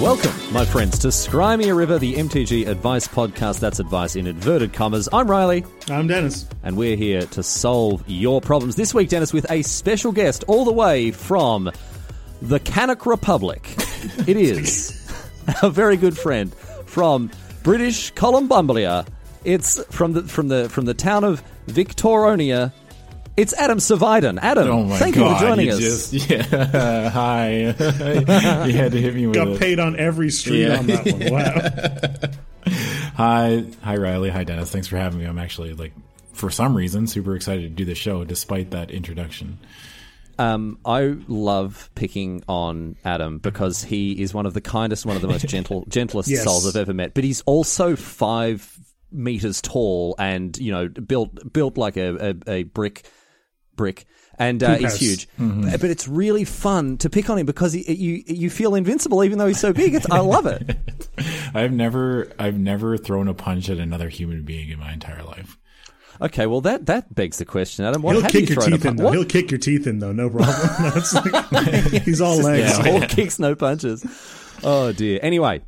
Welcome, my friends, to Scry Me a River, the MTG Advice Podcast. That's advice in inverted commas. I'm Riley, I'm Denis. and we're here to solve your problems. This week, Denis, with a special guest all the way from the Canuck Republic. It is a very good friend from British Columbumblia. It's from the from the from the town of Victoronia. It's Adam Savidan. Adam, Oh thank god! you for joining you us. Just, yeah, hi. you had to hit me with Got it. paid on every street Yeah. on that one. Wow. Hi, hi, Riley. Hi, Denis. Thanks for having me. I'm actually like, for some reason, super excited to do the show, despite that introduction. Um, I love picking on Adam because he is one of the kindest, one of the most gentle, gentlest Yes. souls I've ever met. But he's also five meters tall and you know built built like a a, a brick brick. And uh, Poop he's house. huge, but, but it's really fun to pick on him because he, you you feel invincible even though he's so big. It's, I love it. I've never, I've never thrown a punch at another human being in my entire life. Okay, well that that begs the question, Adam. What He'll have kick you your thrown a teeth in though. He'll kick your teeth in though. No problem. That's like, he's all legs. all kicks, no punches. Oh dear. Anyway,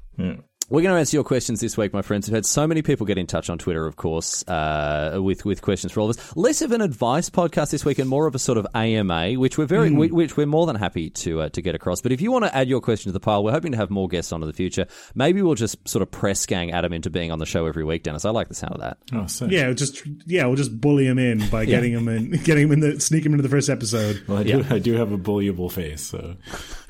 we're going to answer your questions this week, my friends. We've had so many people get in touch on Twitter, of course, uh, with with questions for all of us. Less of an advice podcast this week, and more of a sort of AMA, which we're very, whi- which we're more than happy to uh, to get across. But if you want to add your question to the pile, we're hoping to have more guests on in the future. Maybe we'll just sort of press gang Adam into being on the show every week, Denis. I like the sound of that. Oh, sick. Yeah, just yeah, we'll just bully him in by getting him in, getting him in the, sneak him into the first episode. Well, I do, I do have a bullyable face, so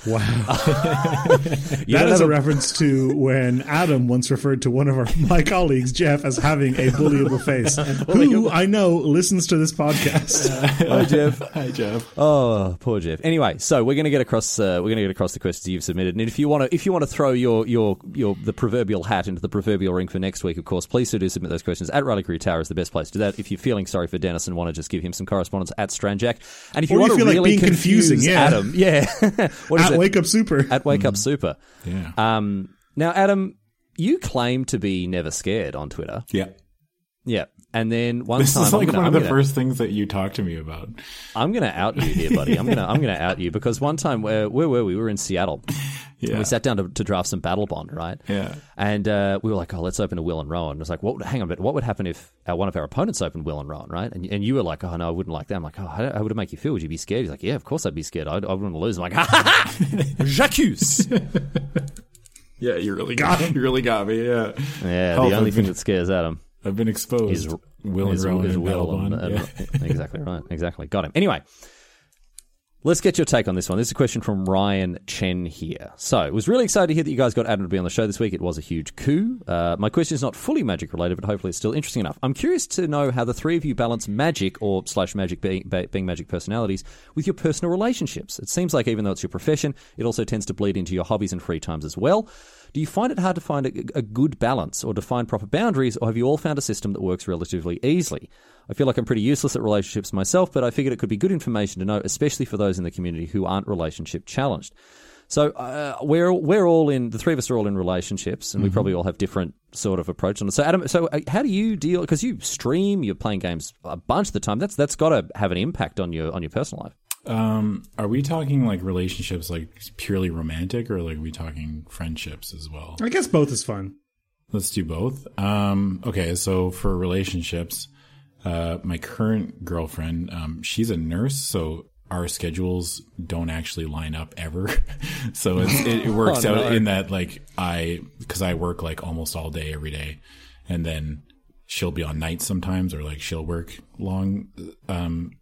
Wow, that is that don't is have a reference to when Adam once referred to one of our my colleagues, Jeff, as having a bullyable face, who I know listens to this podcast. Hi, Jeff. hi, Jeff. Oh, poor Jeff. Anyway, so we're going to get across. Uh, we're going to get across the questions you've submitted, and if you want to, if you want to throw your your your the proverbial hat into the proverbial ring for next week, of course, please do submit those questions. At Riley Career Tower is the best place to do that. If you're feeling sorry for Denis and want to just give him some correspondence at Stranjak, and if you Or you want to feel like really being confuse confusing, yeah. Adam, yeah, what is At it? Wake Up Super. at Wake Up Super. Yeah, Um, now, Adam, you claim to be never scared on Twitter. yeah. Yeah, and then one This time, is like gonna- one I'm of the gonna- first things that you talk to me about. I'm going to out you here, buddy. I'm going to I'm going to out you because one time where where were we? We were in Seattle. Yeah, We sat down to, to draft some Battlebond, right? yeah. And uh, we were like, oh, let's open a Will and Rowan. It was like, what, hang on a bit. What would happen if uh, one of our opponents opened Will and Rowan, right? And, and you were like, oh, no, I wouldn't like that. I'm like, oh, how, how would it make you feel? Would you be scared? He's like, yeah, of course I'd be scared. I'd, I wouldn't lose. I'm like, ha ha ha! J'accuse! Yeah, you really got him. You really got me. Yeah, Yeah, Help, the only thing been- that scares Adam I've been exposed. is Will and Rowan is and Will. And, Battlebond. and- exactly right. Exactly. Got him. Anyway, let's get your take on this one. This is a question from Ryan Chen here. So, it was really excited to hear that you guys got Adam to be on the show this week. It was a huge coup. Uh, my question is not fully magic related, but hopefully it's still interesting enough. I'm curious to know how the three of you balance magic or slash magic being, being magic personalities with your personal relationships. It seems like even though it's your profession, it also tends to bleed into your hobbies and free times as well. Do you find it hard to find a, a good balance or define proper boundaries, or have you all found a system that works relatively easily? I feel like I'm pretty useless at relationships myself, but I figured it could be good information to know, especially for those in the community who aren't relationship challenged. So uh, we're we're all in the three of us are all in relationships, and we probably all have different sort of approach on it. So Adam, so uh, how do you deal? Because you stream, you're playing games a bunch of the time. That's that's got to have an impact on your on your personal life. Um, are we talking like relationships, like purely romantic, or like are we talking friendships as well? I guess both is fun. Let's do both. Um, okay, so for relationships, uh, my current girlfriend, um, she's a nurse, so our schedules don't actually line up ever. so it, it works Oh, out no. in that like I, because I work like almost all day every day, and then she'll be on nights sometimes, or like she'll work long, um,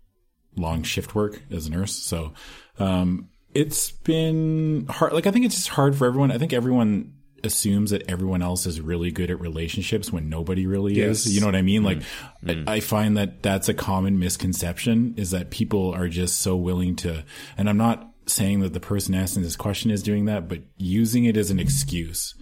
long shift work as a nurse. So, um, it's been hard. Like, I think it's just hard for everyone. I think everyone assumes that everyone else is really good at relationships when nobody really Yes. is. You know what I mean? Mm-hmm. Like, I, mm-hmm. I find that that's a common misconception is that people are just so willing to, and I'm not saying that the person asking this question is doing that, but using it as an excuse.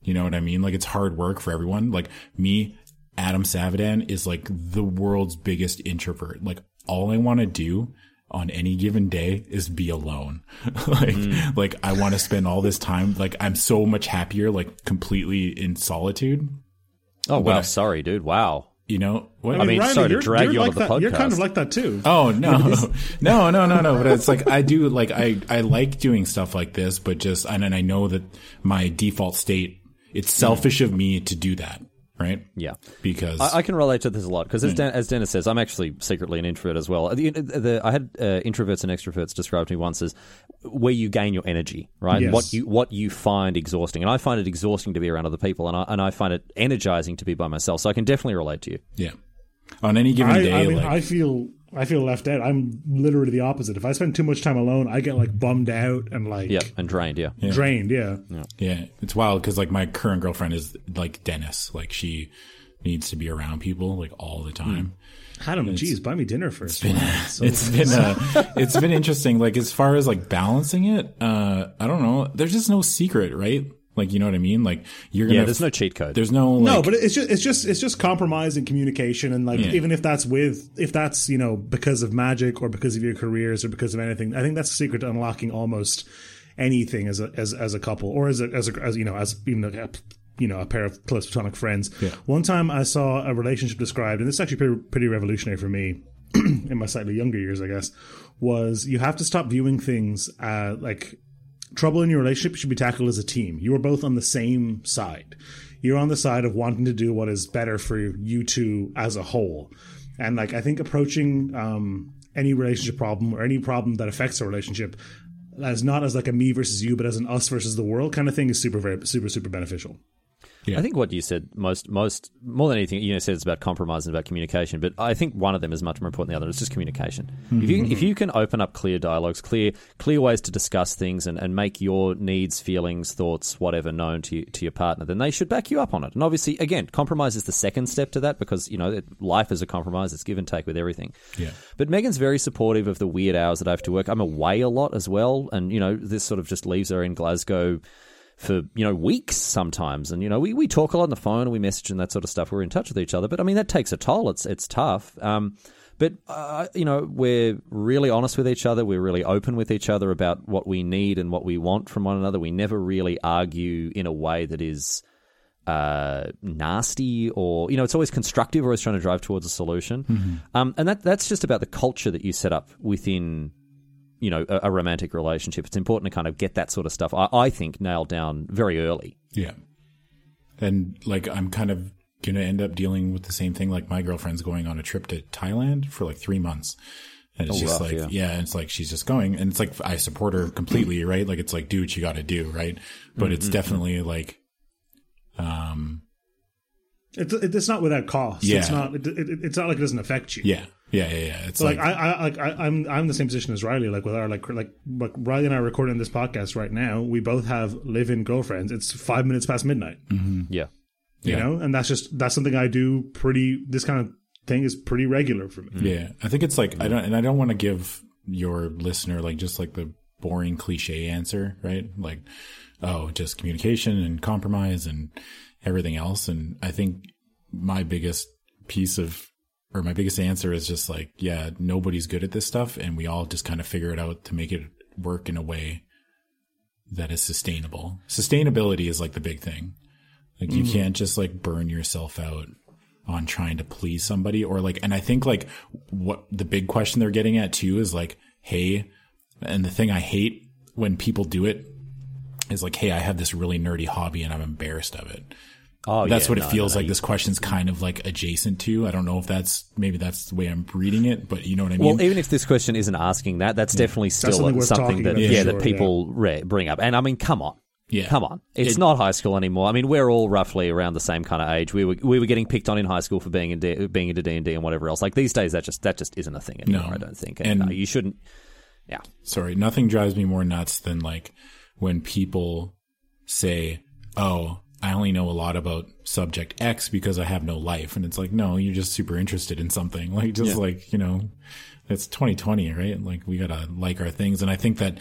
You know what I mean? Like, it's hard work for everyone. Like, me, Adam Savidan is like the world's biggest introvert. Like, all I want to do on any given day is be alone. like, hmm. like I want to spend all this time. Like, I'm so much happier, like completely in solitude. Oh wow, I- sorry, dude. Wow. You know what? I mean, Riley, sorry to drag you're like onto the that- You're kind of like that too. Oh no, no, no, no, no! But it's like I do like I I like doing stuff like this, but just and, and I know that my default state it's selfish of me to do that, right? Yeah. Because I, I can relate to this a lot because, as, Dan, as Denis says, I'm actually secretly an introvert as well. The, the, I had uh, introverts and extroverts described to me once as where you gain your energy, right? Yes. What you what you find exhausting, and I find it exhausting to be around other people, and I and I find it energizing to be by myself. So I can definitely relate to you. yeah, on any given I, day, I mean, like I feel I feel left out. I'm literally the opposite. If I spend too much time alone, I get like bummed out and like Yeah, and drained. Yeah, drained. Yeah. Yeah, yeah. it's wild because like my current girlfriend is like Denis. Like she needs to be around people like all the time. Adam, geez, buy me dinner first. It's been uh, it's been interesting. Like as far as like balancing it, uh, I don't know. There's just no secret, right? Like you know what I mean? Like you're gonna. yeah. There's no cheat code. There's no. Like, no, but it's just it's just it's just compromise and communication, and like Yeah. even if that's with if that's you know because of magic or because of your careers or because of anything, I think that's the secret to unlocking almost anything as a as as a couple or as a as a as you know as even a, you know a pair of close platonic friends. Yeah. One time I saw a relationship described, and this is actually pretty, pretty revolutionary for me in my slightly younger years, I guess. Was you have to stop viewing things uh, like trouble in your relationship should be tackled as a team. You are both on the same side. You're on the side of wanting to do what is better for you two as a whole. And like I think approaching um, any relationship problem or any problem that affects a relationship as not as like a me versus you, but as an us versus the world kind of thing is super, very, super, super beneficial. I think what you said most, most more than anything, you know, said it's about compromise and about communication. But I think one of them is much more important than the other. It's just communication. If you can, if you can open up clear dialogues, clear clear ways to discuss things, and, and make your needs, feelings, thoughts, whatever known to you, to your partner, then they should back you up on it. And obviously, again, compromise is the second step to that because you know it, life is a compromise. It's give and take with everything. Yeah. But Megan's very supportive of the weird hours that I have to work. I'm away a lot as well, and you know this sort of just leaves her in Glasgow for you know weeks sometimes. And you know we, we talk a lot on the phone and we message and that sort of stuff. We're in touch with each other. But i mean that takes a toll. It's it's tough. Um, but uh, you know we're really honest with each other. We're really open with each other about what we need and what we want from one another. We never really argue in a way that is uh, nasty or you know it's always constructive. Always trying to drive towards a solution. Um, and that that's just about the culture that you set up within you know a, a romantic relationship it's important to kind of get that sort of stuff I, I think nailed down very early Yeah. And like I'm kind of gonna end up dealing with the same thing. Like my girlfriend's going on a trip to Thailand for like three months. And it's Oh, just rough, like, yeah. yeah. it's like she's just going, and it's like I support her completely, right? Like it's like, do what you got to do, right? But it's Mm-hmm. definitely like, um, It's it's not without cost. Yeah. It's not it, it, it's not like it doesn't affect you. yeah, yeah, yeah, yeah. It's like, like, I, I, I, I'm, I'm in the same position as Riley. Like with our like like like Riley and I are recording this podcast right now. We both have live-in girlfriends. It's five minutes past midnight. Mm-hmm. yeah You Yeah. know, and that's just that's something I do pretty. This kind of thing is pretty regular for me. Mm-hmm. Yeah, I think it's like I don't, and I don't want to give your listener like just like the boring cliche answer, right? Like, oh, just communication and compromise and everything else. And I think my biggest piece of, or my biggest answer is just like, yeah, nobody's good at this stuff, and we all just kind of figure it out to make it work in a way that is sustainable. Sustainability is like the big thing. Like you mm-hmm. can't just like burn yourself out on trying to please somebody or like and I think like what the big question they're getting at too is like, hey, and the thing I hate when people do it is like, hey, I have this really nerdy hobby and I'm embarrassed of it. Oh That's yeah, what no, it feels no, like no. this question's kind of like adjacent to. I don't know if that's maybe that's the way I'm reading it, but you know what I mean? well, even if this question isn't asking that, that's definitely still something something, that about, yeah, for that sure, people re- bring up. And I mean, come on, Yeah. come on, it's It- not high school anymore. I mean, we're all roughly around the same kind of age. We were we were getting picked on in high school for being in D- being into D and D and whatever else. Like these days, that just that just isn't a thing anymore. No. I don't think, and, And- no, you shouldn't. Yeah, sorry, nothing drives me more nuts than like when people say, "Oh, I only know a lot about subject X because I have no life," and it's like, no, you're just super interested in something. Like, just like you know, it's 2020, right? Like, we gotta like our things, and I think that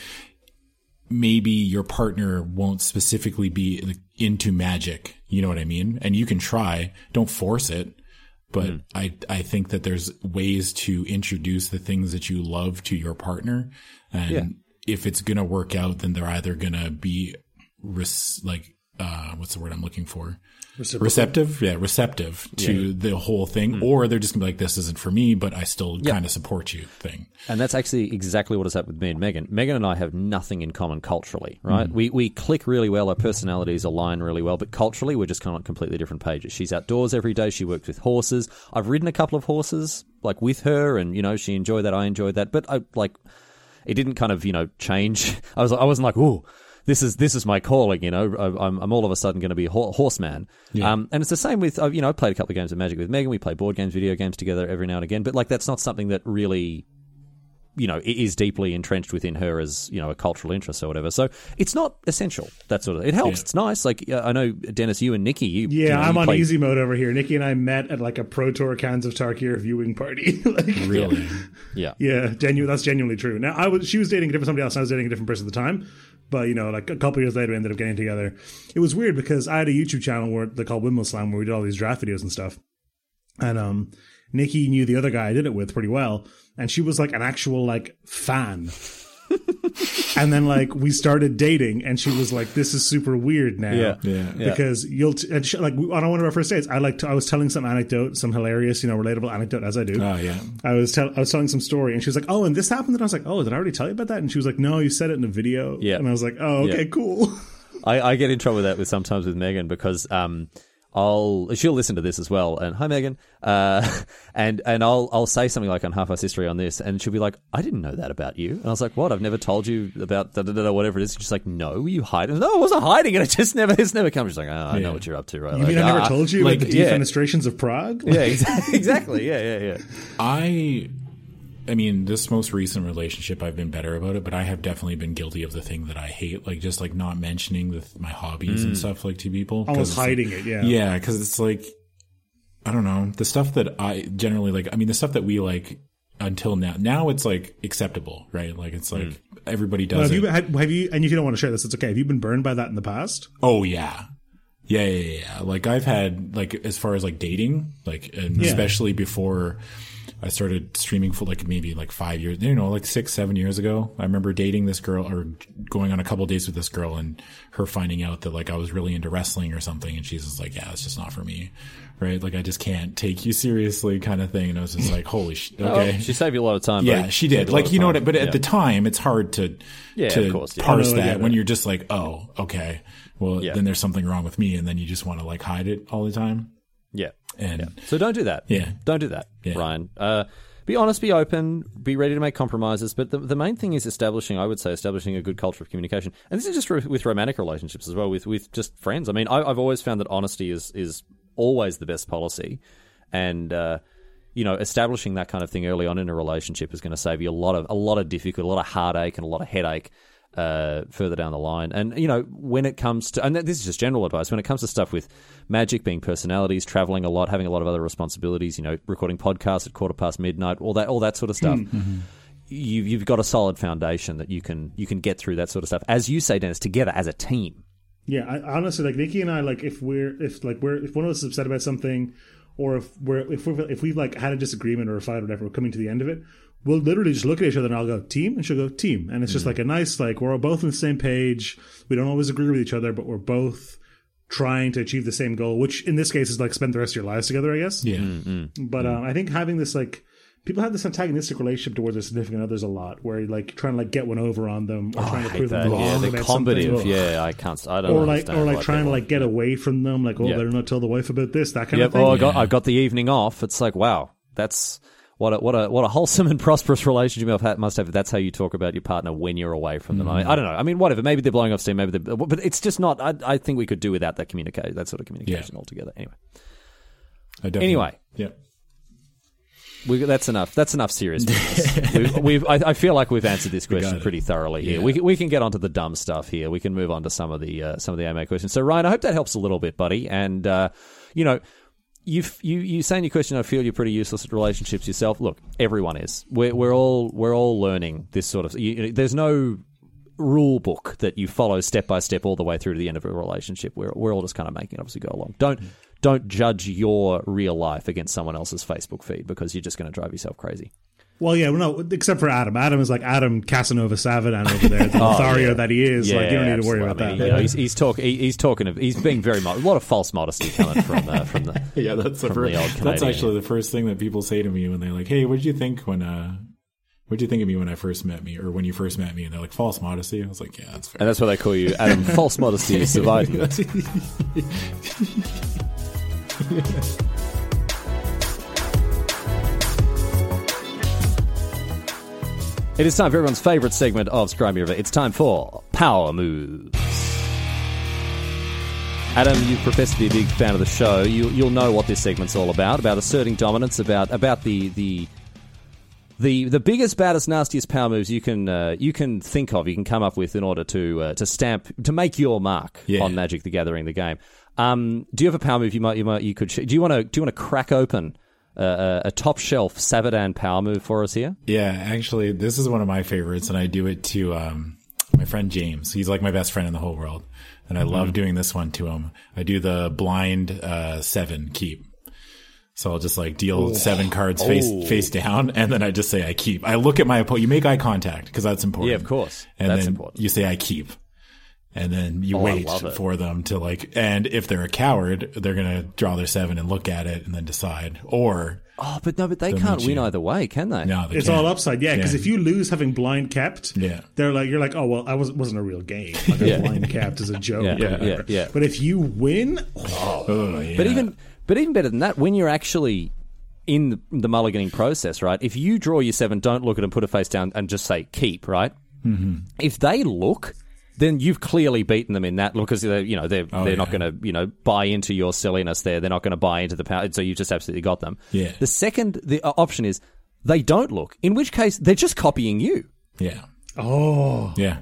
maybe your partner won't specifically be into magic. You know what I mean? And you can try. Don't force it. But hmm. I, I think that there's ways to introduce the things that you love to your partner. And Yeah. if it's going to work out, then they're either going to be res- like, uh, what's the word I'm looking for? Reciprocal. Receptive, yeah, receptive to the whole thing, or they're just gonna be like, "This isn't for me," but I still kind of support you. Thing. And that's actually exactly what has happened with me and Megan. Megan and I have nothing in common culturally, right? We we click really well, our personalities align really well, but culturally we're just kind of on completely different pages. She's outdoors every day, she works with horses. I've ridden a couple of horses like with her and you know, she enjoyed that, I enjoyed that, but I like it didn't kind of, you know, change. I was I wasn't like, "Ooh, this is this is my calling, you know. I- I'm, I'm all of a sudden going to be a ho- horseman. Um, and it's the same with, uh, you know, I played a couple of games of Magic with Megan. We play board games, video games together every now and again. But like, that's not something that really, you know, is deeply entrenched within her as you know a cultural interest or whatever. So it's not essential. That sort of it helps. It's nice. Like uh, I know Denis, you and Nikki, you Yeah, you know, I'm you on easy mode over here. Nikki and I met at like a Pro Tour Khans of Tarkir viewing party. like, Really? Yeah, yeah, genu- that's genuinely true. Now, I was she was dating a different somebody else. And I was dating a different person at the time. But you know, like a couple years later, we ended up getting together. It was weird because I had a YouTube channel where they called Windmill Slam, where we did all these draft videos and stuff. And um, Nikki knew the other guy I did it with pretty well, and she was like an actual like fan. And then like we started dating, and she was like, "This is super weird now." Yeah. Yeah. because you'll t- and she, like on one of our first dates, I like to, I was telling some anecdote, some hilarious, you know, relatable anecdote as I do. Oh yeah. I was tell, I was telling some story, and she was like, "Oh, and this happened," and I was like, "Oh, did I already tell you about that?" And she was like, "No, you said it in a video." Yeah. and I was like, "Oh, okay, Yeah. cool." I, I get in trouble with that with sometimes with Megan because um I'll she'll listen to this as well. And hi Megan. Uh and and I'll I'll say something like on half our history on this. And she'll be like I didn't know that about you. And I was like what? I've never told you about da, da, da, da, whatever it is. She's like no you hide it. No I wasn't hiding it. It just never it's never come. She's like oh, I know what you're up to right? You mean I never "Ah, told you like, about the yeah. defenestrations of Prague? yeah exactly, exactly. Yeah yeah yeah. I I mean, this most recent relationship, I've been better about it, but I have definitely been guilty of the thing that I hate, like just like not mentioning the, my hobbies and mm. stuff like to people. Almost it's like- hiding it, yeah. Yeah, because it's like I don't know the stuff that I generally like. I mean, the stuff that we like until now. Now it's like acceptable, right? Like it's like mm. everybody Well, does have it. you have, have you and if you don't want to share this, it's okay. Have you been burned by that in the past? Oh yeah. Yeah, yeah, yeah, yeah. Like I've had like as far as like dating, like and especially before I started streaming for like maybe like five years, you know, like six, seven years ago. I remember dating this girl or going on a couple dates with this girl and her finding out that like I was really into wrestling or something, and she's just like, "Yeah, it's just not for me." Right? Like I just can't take you seriously, kind of thing. And I was just like, "Holy shit!" Oh, okay. Oh, she saved you a lot of time Yeah, she did. Like you know what? time. But Yeah. at the time, it's hard to Yeah, to of course, yeah. parse Oh, no, I that when it. you're just like, oh, okay, well Yeah. then there's something wrong with me, and then you just want to like hide it all the time. Yeah And So don't do that. Yeah. Don't do that, Yeah. Ryan. Uh, be honest, be open, be ready to make compromises. But the, the main thing is establishing, I would say, establishing a good culture of communication. And this is just with, with romantic relationships as well, with, with just friends. I mean, I, I've always found that honesty is, is always the best policy. And, uh, you know, establishing that kind of thing early on in a relationship is going to save you a lot of a lot of difficult, a lot of heartache, and a lot of headache uh, further down the line. And you know, when it comes to, and this is just general advice, when it comes to stuff with magic, being personalities, traveling a lot, having a lot of other responsibilities, you know, recording podcasts at quarter past midnight, all that, all that sort of stuff. Hmm, hmm, hmm. You, you've got a solid foundation that you can you can get through that sort of stuff, as you say, Denis, together as a team. Yeah, I, honestly, like Nikki and I, like if we're if like we're if one of us is upset about something, or if we're if we if we've like had a disagreement or a fight or whatever, we're coming to the end of it. We'll literally just look at each other and I'll go team, and she'll go team, and it's just hmm. like a nice like we're both on the same page. We don't always agree with each other, but we're both trying to achieve the same goal, which in this case is like spend the rest of your lives together, I guess. yeah, mm-hmm. But mm-hmm. um, I think having this like people have this antagonistic relationship towards their significant others a lot, where you're like trying to like get one over on them or oh, trying to prove them wrong yeah, the about something. Yeah, I can't. I don't. Or like, understand or like trying to like get away from them, like oh, Yeah. better not tell the wife about this, that kind Yep. of thing. Oh, I got I got the evening off. It's like wow, that's what a what a what a wholesome and prosperous relationship you have, must have. if That's how you talk about your partner when you're away from them. I, I don't know. I mean, whatever. Maybe they're blowing off steam. Maybe they're, but it's just not. I, I think we could do without that communicate that sort of communication altogether. Anyway, I Anyway. yeah, we, that's enough. That's enough serious we've, we've, I, I feel like we've answered this question pretty thoroughly here. Yeah. We, can- we can get onto the dumb stuff here. We can move on to some of the uh, some of the AMA questions. So Ryan, I hope that helps a little bit, buddy. And uh, you know, you you you say in your question, I feel you're pretty useless at relationships yourself. Look, everyone is. We're we're all we're all learning this sort of. You, there's no rule book that you follow step by step all the way through to the end of a relationship. We're we're all just kind of making it obviously go along. Don't don't judge your real life against someone else's Facebook feed because you're just going to drive yourself crazy. Well, yeah, well, no, except for Adam. Adam is like Adam Casanova Savidan over there, the Lothario yeah. that he is. like, you don't need to worry about I mean, that. you know, he's he's, talk, he, he's talking of he's being very mo- a lot of false modesty coming from uh, from the Yeah, that's the first, the old that's actually the first thing that people say to me when they're like, "Hey, what did you think when uh, what did you think of me when I first met me, or when you first met me?" And they're like, "False modesty." I was like, "Yeah, that's fair." and that's why they call you Adam. false modesty is survived. It is time for everyone's favourite segment of Scrum River. It's time for Power Moves. Adam, you profess to be a big fan of the show. You, you'll know what this segment's all about: about asserting dominance, about about the the the the biggest, baddest, nastiest power moves you can uh, you can think of, you can come up with in order to uh, to stamp to make your mark Yeah. on Magic the Gathering, the game. Um, do you have a power move you might you might you could? Sh- do you want to do you want to crack open a, a top shelf Savidan power move for us here? Yeah, actually, this is one of my favorites, and I do it to um, my friend James. He's like my best friend in the whole world, and I love doing this one to him. I do the blind uh, seven keep. So I'll just like deal seven cards face Oh. face down, and then I just say I keep. I look at my opponent. You make eye contact because that's important. Yeah, of course. And That's then important. you say I keep, and then you Oh, wait for them to like. And if they're a coward, they're gonna draw their seven and look at it and then decide. Or Oh, but no, but they can't win you. either way, can they? no, they It's can't. all upside, yeah. Because Yeah. if you lose having blind kept, Yeah. they're like you're like, oh well, I was wasn't a real game. Like Yeah. a blind kept is a joke. Yeah, or yeah, yeah. But if you win, oh, Oh, yeah. But even but even better than that, when you're actually in the, the mulliganing process, right? If you draw your seven, don't look at them, put a face down, and just say keep, right? Mm-hmm. If they look, then you've clearly beaten them in that look because they're you know they're they're not going to you know buy into your silliness there. They're not going to buy into the power. So you've just absolutely got them. Yeah. The second the uh, option is they don't look, in which case they're just copying you. yeah. oh, Yeah.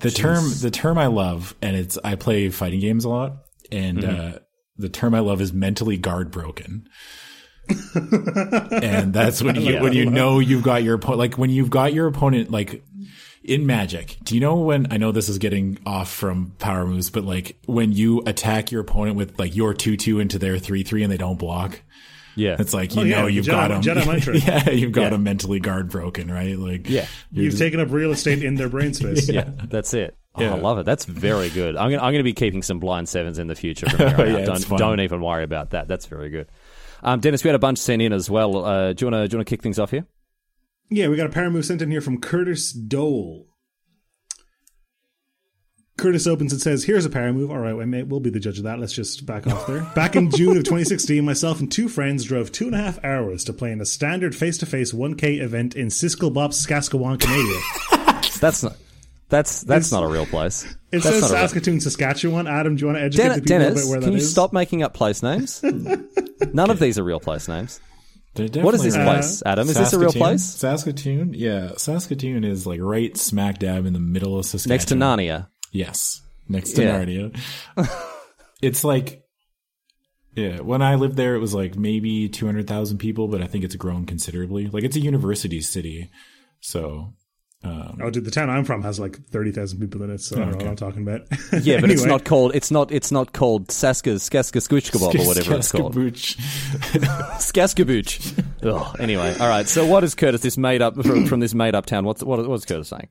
The term the term I love, and it's I play fighting games a lot, and Mm-hmm. uh, the term I love is mentally guard broken. and that's when you when you know you've got your opponent like when you've got your opponent like in magic do you know when i know this is getting off from power moves but like when you attack your opponent with like your 2-2 into their 3-3 and they don't block Yeah, it's like you Oh, yeah, know you've Jedi- got them Jedi mind yeah you've got Yeah. them mentally guard broken right like Yeah. you're you've just- taken up real estate in their brain space. yeah, that's it. Oh, Yeah. I love it. That's very good. I'm gonna I'm gonna be keeping some blind sevens in the future. From Yeah, Don't don't even worry about that. That's very good. Um, Denis, we had a bunch sent in as well. Uh, do you want to do you want to kick things off here? Yeah, we got a pair move sent in here from Curtis Dole. Curtis opens and says, Here's a para move. All right, mate, we'll be the judge of that. Let's just back off there. Back in June of 2016, myself and two friends drove two and a half hours to play in a standard face to face 1K event in Siskelbop, Saskatchewan, Canada. That's not. That's that's It's- not a real place. It That's says a real- Saskatoon, Saskatchewan. Adam, do you want to educate Den- the people a Denis, bit where that is? can you is? stop making up place names? None of these are real place names. They're What is this definitely- uh, place, Adam? Is this a real place? Saskatoon, yeah. Saskatoon is like right smack dab in the middle of Saskatchewan. Next to Narnia. Yes, next to Yeah. Narnia. it's like, yeah. When I lived there, it was like maybe two hundred thousand people, but I think it's grown considerably. Like it's a university city, so Oh, dude, the town I'm from has like 30,000 people in it, so I don't know what I'm talking about. Yeah, but it's not called. It's not. It's not called Saskas Skaskaskuchkabob or whatever it's called. Saskabooch. Skaskabooch. Ugh, anyway, all right. So what is Curtis? This made up from, from this made up town. What's what, what's Curtis saying?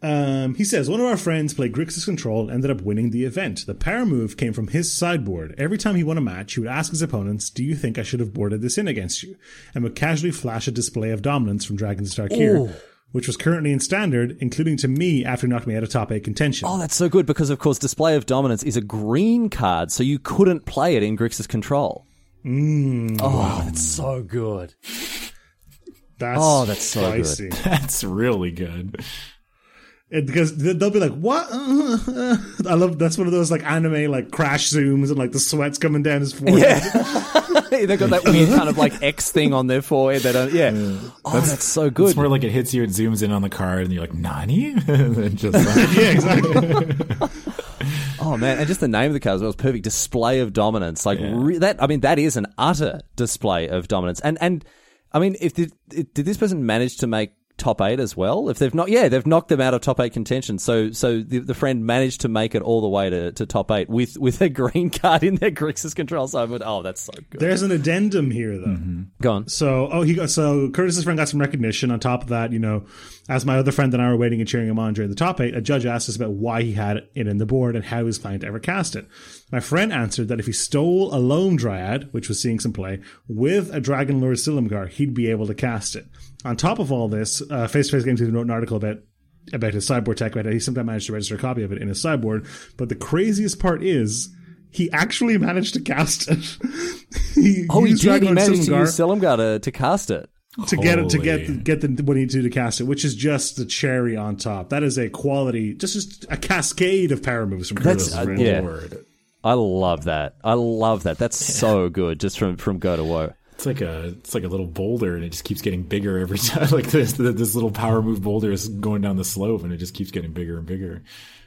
Um, he says one of our friends played Grixis Control and ended up winning the event. The power move came from his sideboard. Every time he won a match, he would ask his opponents, "Do you think I should have boarded this in against you?" and would casually flash a display of dominance from Dragons of Tarkir, which was currently in standard, including to me after he knocked me out of top eight contention. Oh, that's so good because of course Display of Dominance is a green card, so you couldn't play it in Grixis Control. Mm. Oh, that's so good. That's Oh, that's so good. That's really good. It- because they'll be like, "What?" I love that's one of those like anime like crash zooms and like the sweat's coming down his forehead. They've got that weird kind of like X thing on their forehead. They don't. Yeah. Oh, that's, so good. It's more like it hits you, it zooms in on the card, and you're like, "Nani?" and just like, yeah, exactly. Oh man, and just the name of the card as well is perfect. Display of dominance, like re- that. I mean, that is an utter display of dominance. And and I mean, if did, did this person manage to make top eight as well. If they've not, yeah, they've knocked them out of top eight contention. So, so the, the friend managed to make it all the way to, to top eight with with a green card in their Grixis control side. But oh, that's so good. There's an addendum here, though. Mm-hmm. Go on. So, oh, he got so Curtis's friend got some recognition. On top of that, you know, as my other friend and I were waiting and cheering him on during the top eight, a judge asked us about why he had it in the board and how he was planning to ever cast it. My friend answered that if he stole a lone dryad, which was seeing some play, with a Dragon Lord Silumgar, he'd be able to cast it. On top of all this, uh, Face to Face Games even wrote an article about about his sideboard tech, how he sometimes managed to register a copy of it in his sideboard. But the craziest part is he actually managed to cast it. he Oh, he did. He Dragon managed to use Silumgar to, to cast it. To get it to get get the what he needed to do to cast it, which is just the cherry on top. That is a quality, just, just a cascade of power moves from That's- Curtis. uh, friend. yeah. Lord. I love that. I love that. That's so good. Just from from go to woe. It's like a it's like a little boulder, and it just keeps getting bigger every time. Like this this little power move boulder is going down the slope, and it just keeps getting bigger and bigger.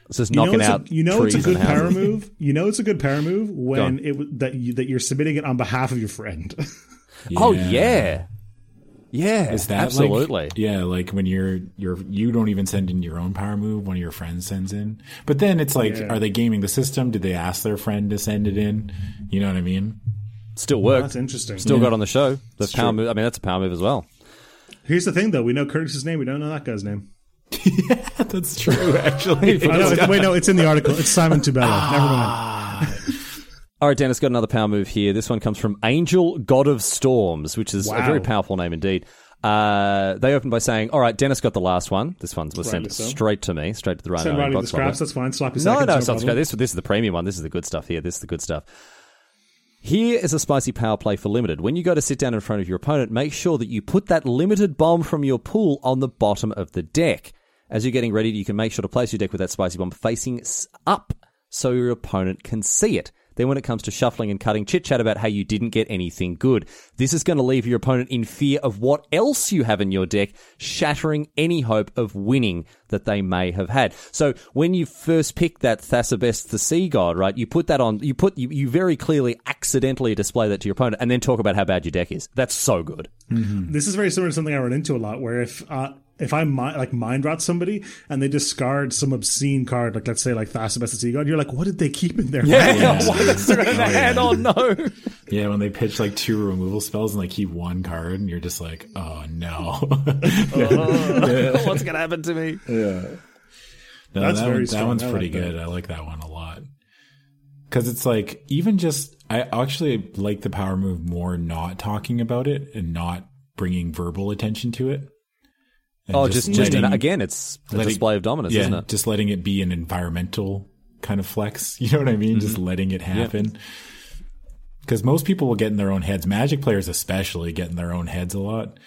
It's just You know, knocking it's out. a, you know it's a good power move. You know it's a good power move when it that you, that you're submitting it on behalf of your friend. Oh yeah, yeah. Is that like- absolutely? yeah, like when you're you're you don't even send in your own power move, one of your friends sends in. But then it's like, Yeah. are they gaming the system? Did they ask their friend to send it in? You know what I mean? Still worked. That's interesting. Still got on the show. The It's power true. move. I mean, that's a power move as well. Here's the thing, though. We know Curtis's name. We don't know that guy's name. Yeah, that's true, actually. I know, wait, no, it's in the article. It's Simon Tubella. Never mind. Ah. All right, Denis, got another power move here. This one comes from Angel God of Storms, which is a very powerful name indeed. Uh, they opened by saying, "All right, Denis got the last one. This one was sent so. straight to me, straight to the right Send Riley the scraps. That's fine. Sloppy the way. No, seconds. no, not problem. this. This is the premium one. This is the good stuff here. This is the good stuff. Here is a spicy power play for limited. When you go to sit down in front of your opponent, make sure that you put that limited bomb from your pool on the bottom of the deck. As you're getting ready, you can make sure to place your deck with that spicy bomb facing up so your opponent can see it. Then, when it comes to shuffling and cutting, chit chat about how you didn't get anything good. This is going to leave your opponent in fear of what else you have in your deck, shattering any hope of winning that they may have had. So, when you first pick that Thasabest the Sea God, right, you put that on, you put, you, you very clearly accidentally display that to your opponent and then talk about how bad your deck is. That's so good. This is very similar to something I run into a lot, where if uh, if I mi- like mind rot somebody and they discard some obscene card, like let's say like Thasabest the Sea God, you're like, what did they keep in their hand? Why is there in the oh, hand? Oh no. Yeah, when they pitch like two removal spells and like keep one card, and you're just like, oh no. Oh, what's going to happen to me? No, That's that, very one- that one's I pretty like that. good. I like that one a lot. Because it's like, even just, I actually like the power move more not talking about it and not bringing verbal attention to it. And Oh, just, just letting- again, it's a letting- display of dominance, yeah, isn't it? just letting it be an environmental kind of flex. You know what I mean? Just Mm-hmm. letting it happen. Because most people will get in their own heads. Magic players, especially, get in their own heads a lot.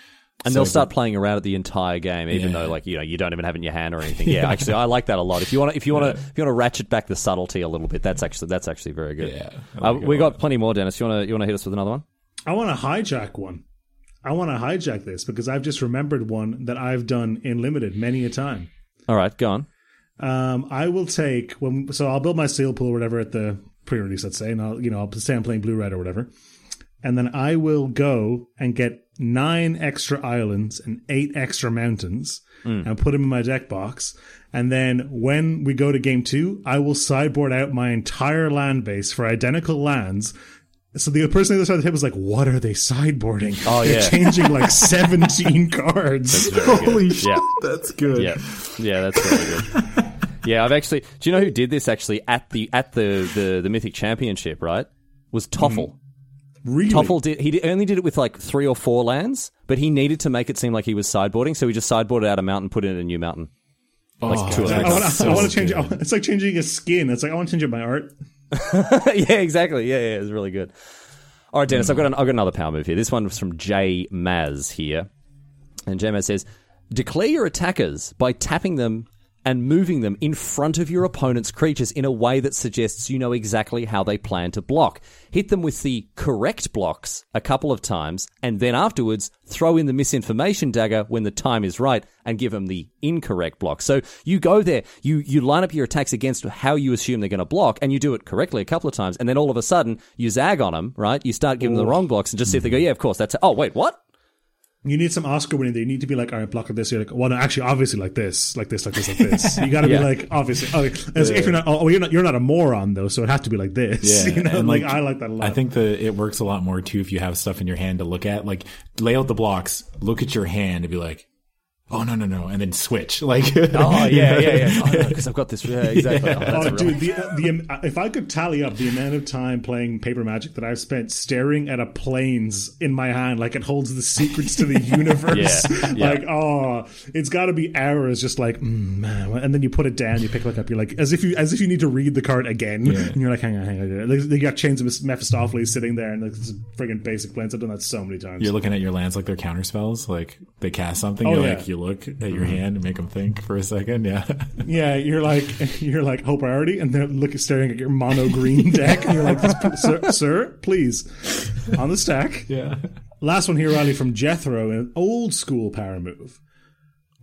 And So they'll start playing around at the entire game, even Yeah. though, like you know, you don't even have it in your hand or anything. Yeah, actually, I like that a lot. If you want to, if you want to, if you want to ratchet back the subtlety a little bit, that's actually that's actually very good. Yeah, I uh, we a got plenty more, Denis. You want to you want to hit us with another one? I want to hijack one. I want to hijack this because I've just remembered one that I've done in limited many a time. All right, go on. Um, I will take when so I'll build my seal pool or whatever at the pre-release, let's say, and I'll you know I'll say I'm playing blue red or whatever, and then I will go and get nine extra islands and eight extra mountains and put them in my deck box. And then when we go to game two, I will sideboard out my entire land base for identical lands. So the person on the other side of the table is like, "What are they sideboarding? Oh, They're changing like seventeen cards." Holy shit, Yeah. that's good. Yeah, yeah, that's really good. yeah, I've actually. Do you know who did this actually at the at the the, the Mythic Championship? Right, was Toffel. Mm. Really? Toffel did. He only did it with like three or four lands, but he needed to make it seem like he was sideboarding, so he just sideboarded out a mountain, put in a new mountain. Oh, two or three I want to. I so want to change. It. It's like changing a skin. It's like I want to change up my art. yeah, exactly. Yeah, yeah, it's really good. All right, Denis, I've got an, I've got another power move here. This one was from J Maz here, and J Maz says, "Declare your attackers by tapping them and moving them in front of your opponent's creatures in a way that suggests you know exactly how they plan to block. Hit them with the correct blocks a couple of times, and then afterwards throw in the misinformation dagger when the time is right and give them the incorrect block. So you go there, you you line up your attacks against how you assume they're going to block, and you do it correctly a couple of times, and then all of a sudden you zag on them, right? You start giving them the wrong blocks and just see if they go, yeah, of course, that's oh wait, what? You need some Oscar winning. There. You need to be like, all right, block of this. You're like, well, no, actually, obviously, like this, like this, like this, like this. You got to Yeah. be like, obviously. Okay. As If you're not, oh, you're not, you're not a moron though, so it has to be like this. Yeah, you know, and, like, like, I like that a lot. I think the it works a lot more too if you have stuff in your hand to look at. Like lay out the blocks, look at your hand, and be like, "Oh no, no, no," and then switch. Like, Oh yeah, yeah, yeah. Oh, no, because I've got this. Yeah, exactly. Oh, that's Oh, dude, the, the um, if I could tally up the amount of time playing paper magic that I've spent staring at a Plains in my hand, like it holds the secrets to the universe. Yeah, yeah. Like, oh, it's got to be hours, just like, mm, man. And then you put it down, you pick it up, you're like, as if you as if you need to read the card again, and you're like, hang on, hang on. Like, they got chains of Mephistopheles sitting there, and like, this is friggin' basic Plains. I've done that so many times. You're looking at your lands like they're counter spells. Like they cast something, Oh, you're yeah. Mm-hmm. You look at your mm-hmm. hand and make them think for a second. Yeah, Yeah, you're like you're like whole priority, and they're looking staring at your mono green deck, and you're like, sir, sir, please, on the stack. yeah. Last one here, Riley, from Jethro, an old school power move.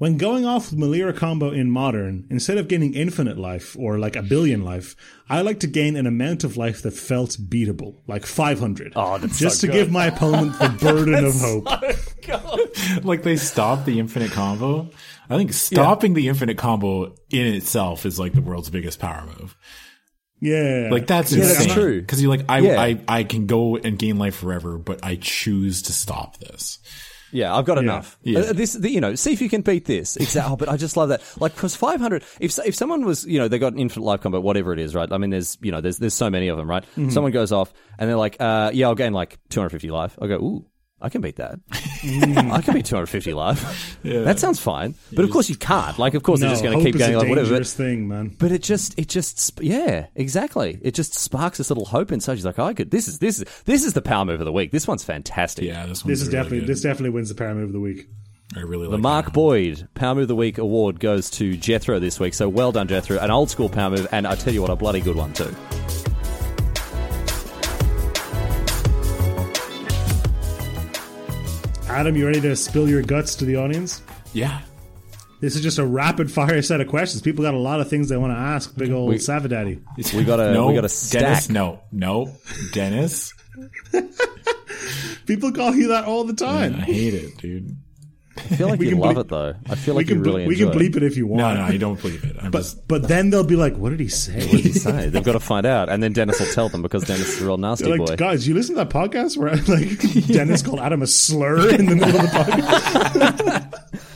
When going off with Melira combo in modern, instead of gaining infinite life or like a billion life, I like to gain an amount of life that felt beatable, like 500. Oh, that's just so to good. give my opponent the burden of hope. like they stop the infinite combo. I think stopping the infinite combo in itself is like the world's biggest power move. Yeah, Like that's Yeah, insane. that's true. Because you're like, I, Yeah. I, I can go and gain life forever, but I choose to stop this. Yeah, I've got enough. Yeah. Uh, this, the, you know, see if you can beat this. Exactly. Oh, but I just love that. Like, because 500, if, if someone was, you know, they got an infinite life combo, whatever it is, right? I mean, there's, you know, there's, there's so many of them, right? Mm-hmm. Someone goes off and they're like, uh, yeah, I'll gain like 250 life. I go, ooh, I can beat that. Mm. I can beat 250 life. That sounds fine. But of course you can't. Like, of course no, they're just going to keep going a like whatever. dangerous But, thing, man. but it just, it just, yeah, exactly. It just sparks this little hope inside. She's like, oh, I could, this is, this is, this is the power move of the week. This one's fantastic. Yeah, this one's This is really definitely good. this definitely wins the power move of the week. I really like it. The Mark that. Boyd Power Move of the Week award goes to Jethro this week. So well done, Jethro. An old school power move, and I tell you what, a bloody good one too. Adam, you ready to spill your guts to the audience? Yeah. This is just a rapid fire set of questions. People got a lot of things they want to ask. Big old Savadaddy. We got a no, we got a stack. Denis, no, no, Denis. People call you that all the time. I hate it, dude. I feel like We you can love bleep- it though. I feel we like you can really ble- we can enjoy bleep it if you want. No, no, you don't believe it. I'm But just but then they'll be like, "What did he say?" it. Say they've got to find out, and then Denis will tell them because Denis is a real nasty like, boy. guys, you listen to that podcast where like Denis called Adam a slur in the middle of the podcast?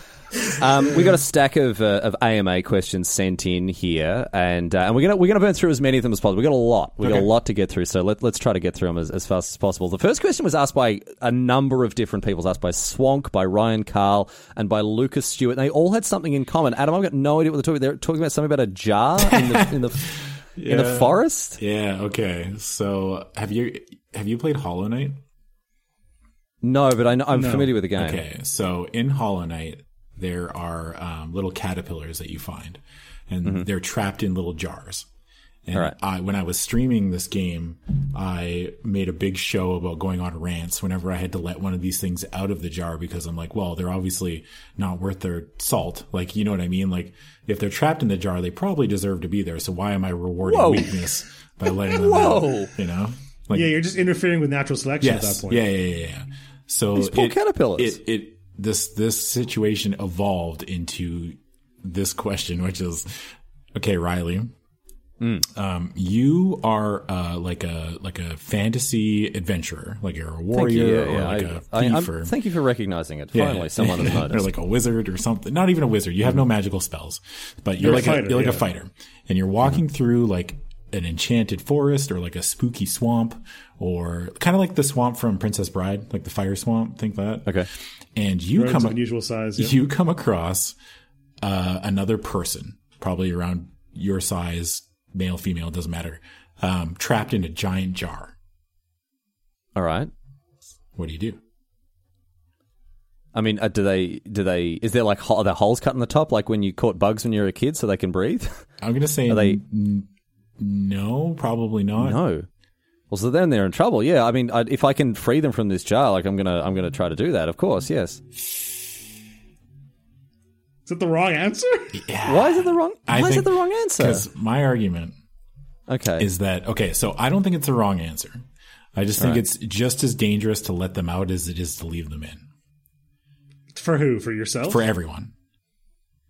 Um, we got a stack of uh, of AMA questions sent in here, and uh, and we're gonna we're gonna burn through as many of them as possible. We got a lot. We got a lot to get through, so let, let's try to get through them as, as fast as possible. The first question was asked by a number of different people. It was asked by Swank, by Ryan Carl, and by Lucas Stewart. They all had something in common. Adam, I've got no idea what they're talking. They're talking about something about a jar in the in the in the forest. yeah. Okay, so have you have you played Hollow Knight? No, but I know, I'm No. familiar with the game. Okay, so in Hollow Knight, there are um, little caterpillars that you find, and they're trapped in little jars. And Alright. I, when I was streaming this game, I made a big show about going on rants whenever I had to let one of these things out of the jar because I'm like, well, they're obviously not worth their salt. Like, you know what I mean? Like, if they're trapped in the jar, they probably deserve to be there. So why am I rewarding Whoa. weakness by letting them Whoa. out? You know? Like, yeah, you're just interfering with natural selection at that point. Yeah, yeah, yeah, yeah. So These poor it, caterpillars. It, it this this situation evolved into this question, which is okay, Riley. Hmm. Um, you are uh, like a like a fantasy adventurer, like you're a warrior Thank you. Yeah, or yeah. like I, a I, I'm- thief, or thank you for recognizing it. Yeah. Finally, someone has noticed. or noticed. like a wizard or something. Not even a wizard. You have no magical spells, but you're, You're like a, fighter, you're like yeah. a fighter, and you're walking through like an enchanted forest or like a spooky swamp, or kind of like the swamp from Princess Bride, like the fire swamp. Think that. Okay. And you Birds come of unusual size. Yeah. you come across uh, another person, probably around your size, male, female, doesn't matter, um, trapped in a giant jar. All right. What do you do? I mean, uh, do they? Do they? Is there like ho- are there holes cut in the top, like when you caught bugs when you were a kid, so they can breathe? I'm gonna say Are they- n- no, probably not. no. Well, so then they're in trouble. Yeah. I mean, I, if I can free them from this jar, like I'm gonna, I'm gonna try to do that. Of course, yes. Is it the wrong answer? Why is it the wrong? I Why is it the wrong answer? Because my argument Okay. is that okay. So I don't think it's the wrong answer. I just think it's just as dangerous to let them out as it is to leave them in. For who? For yourself? for everyone.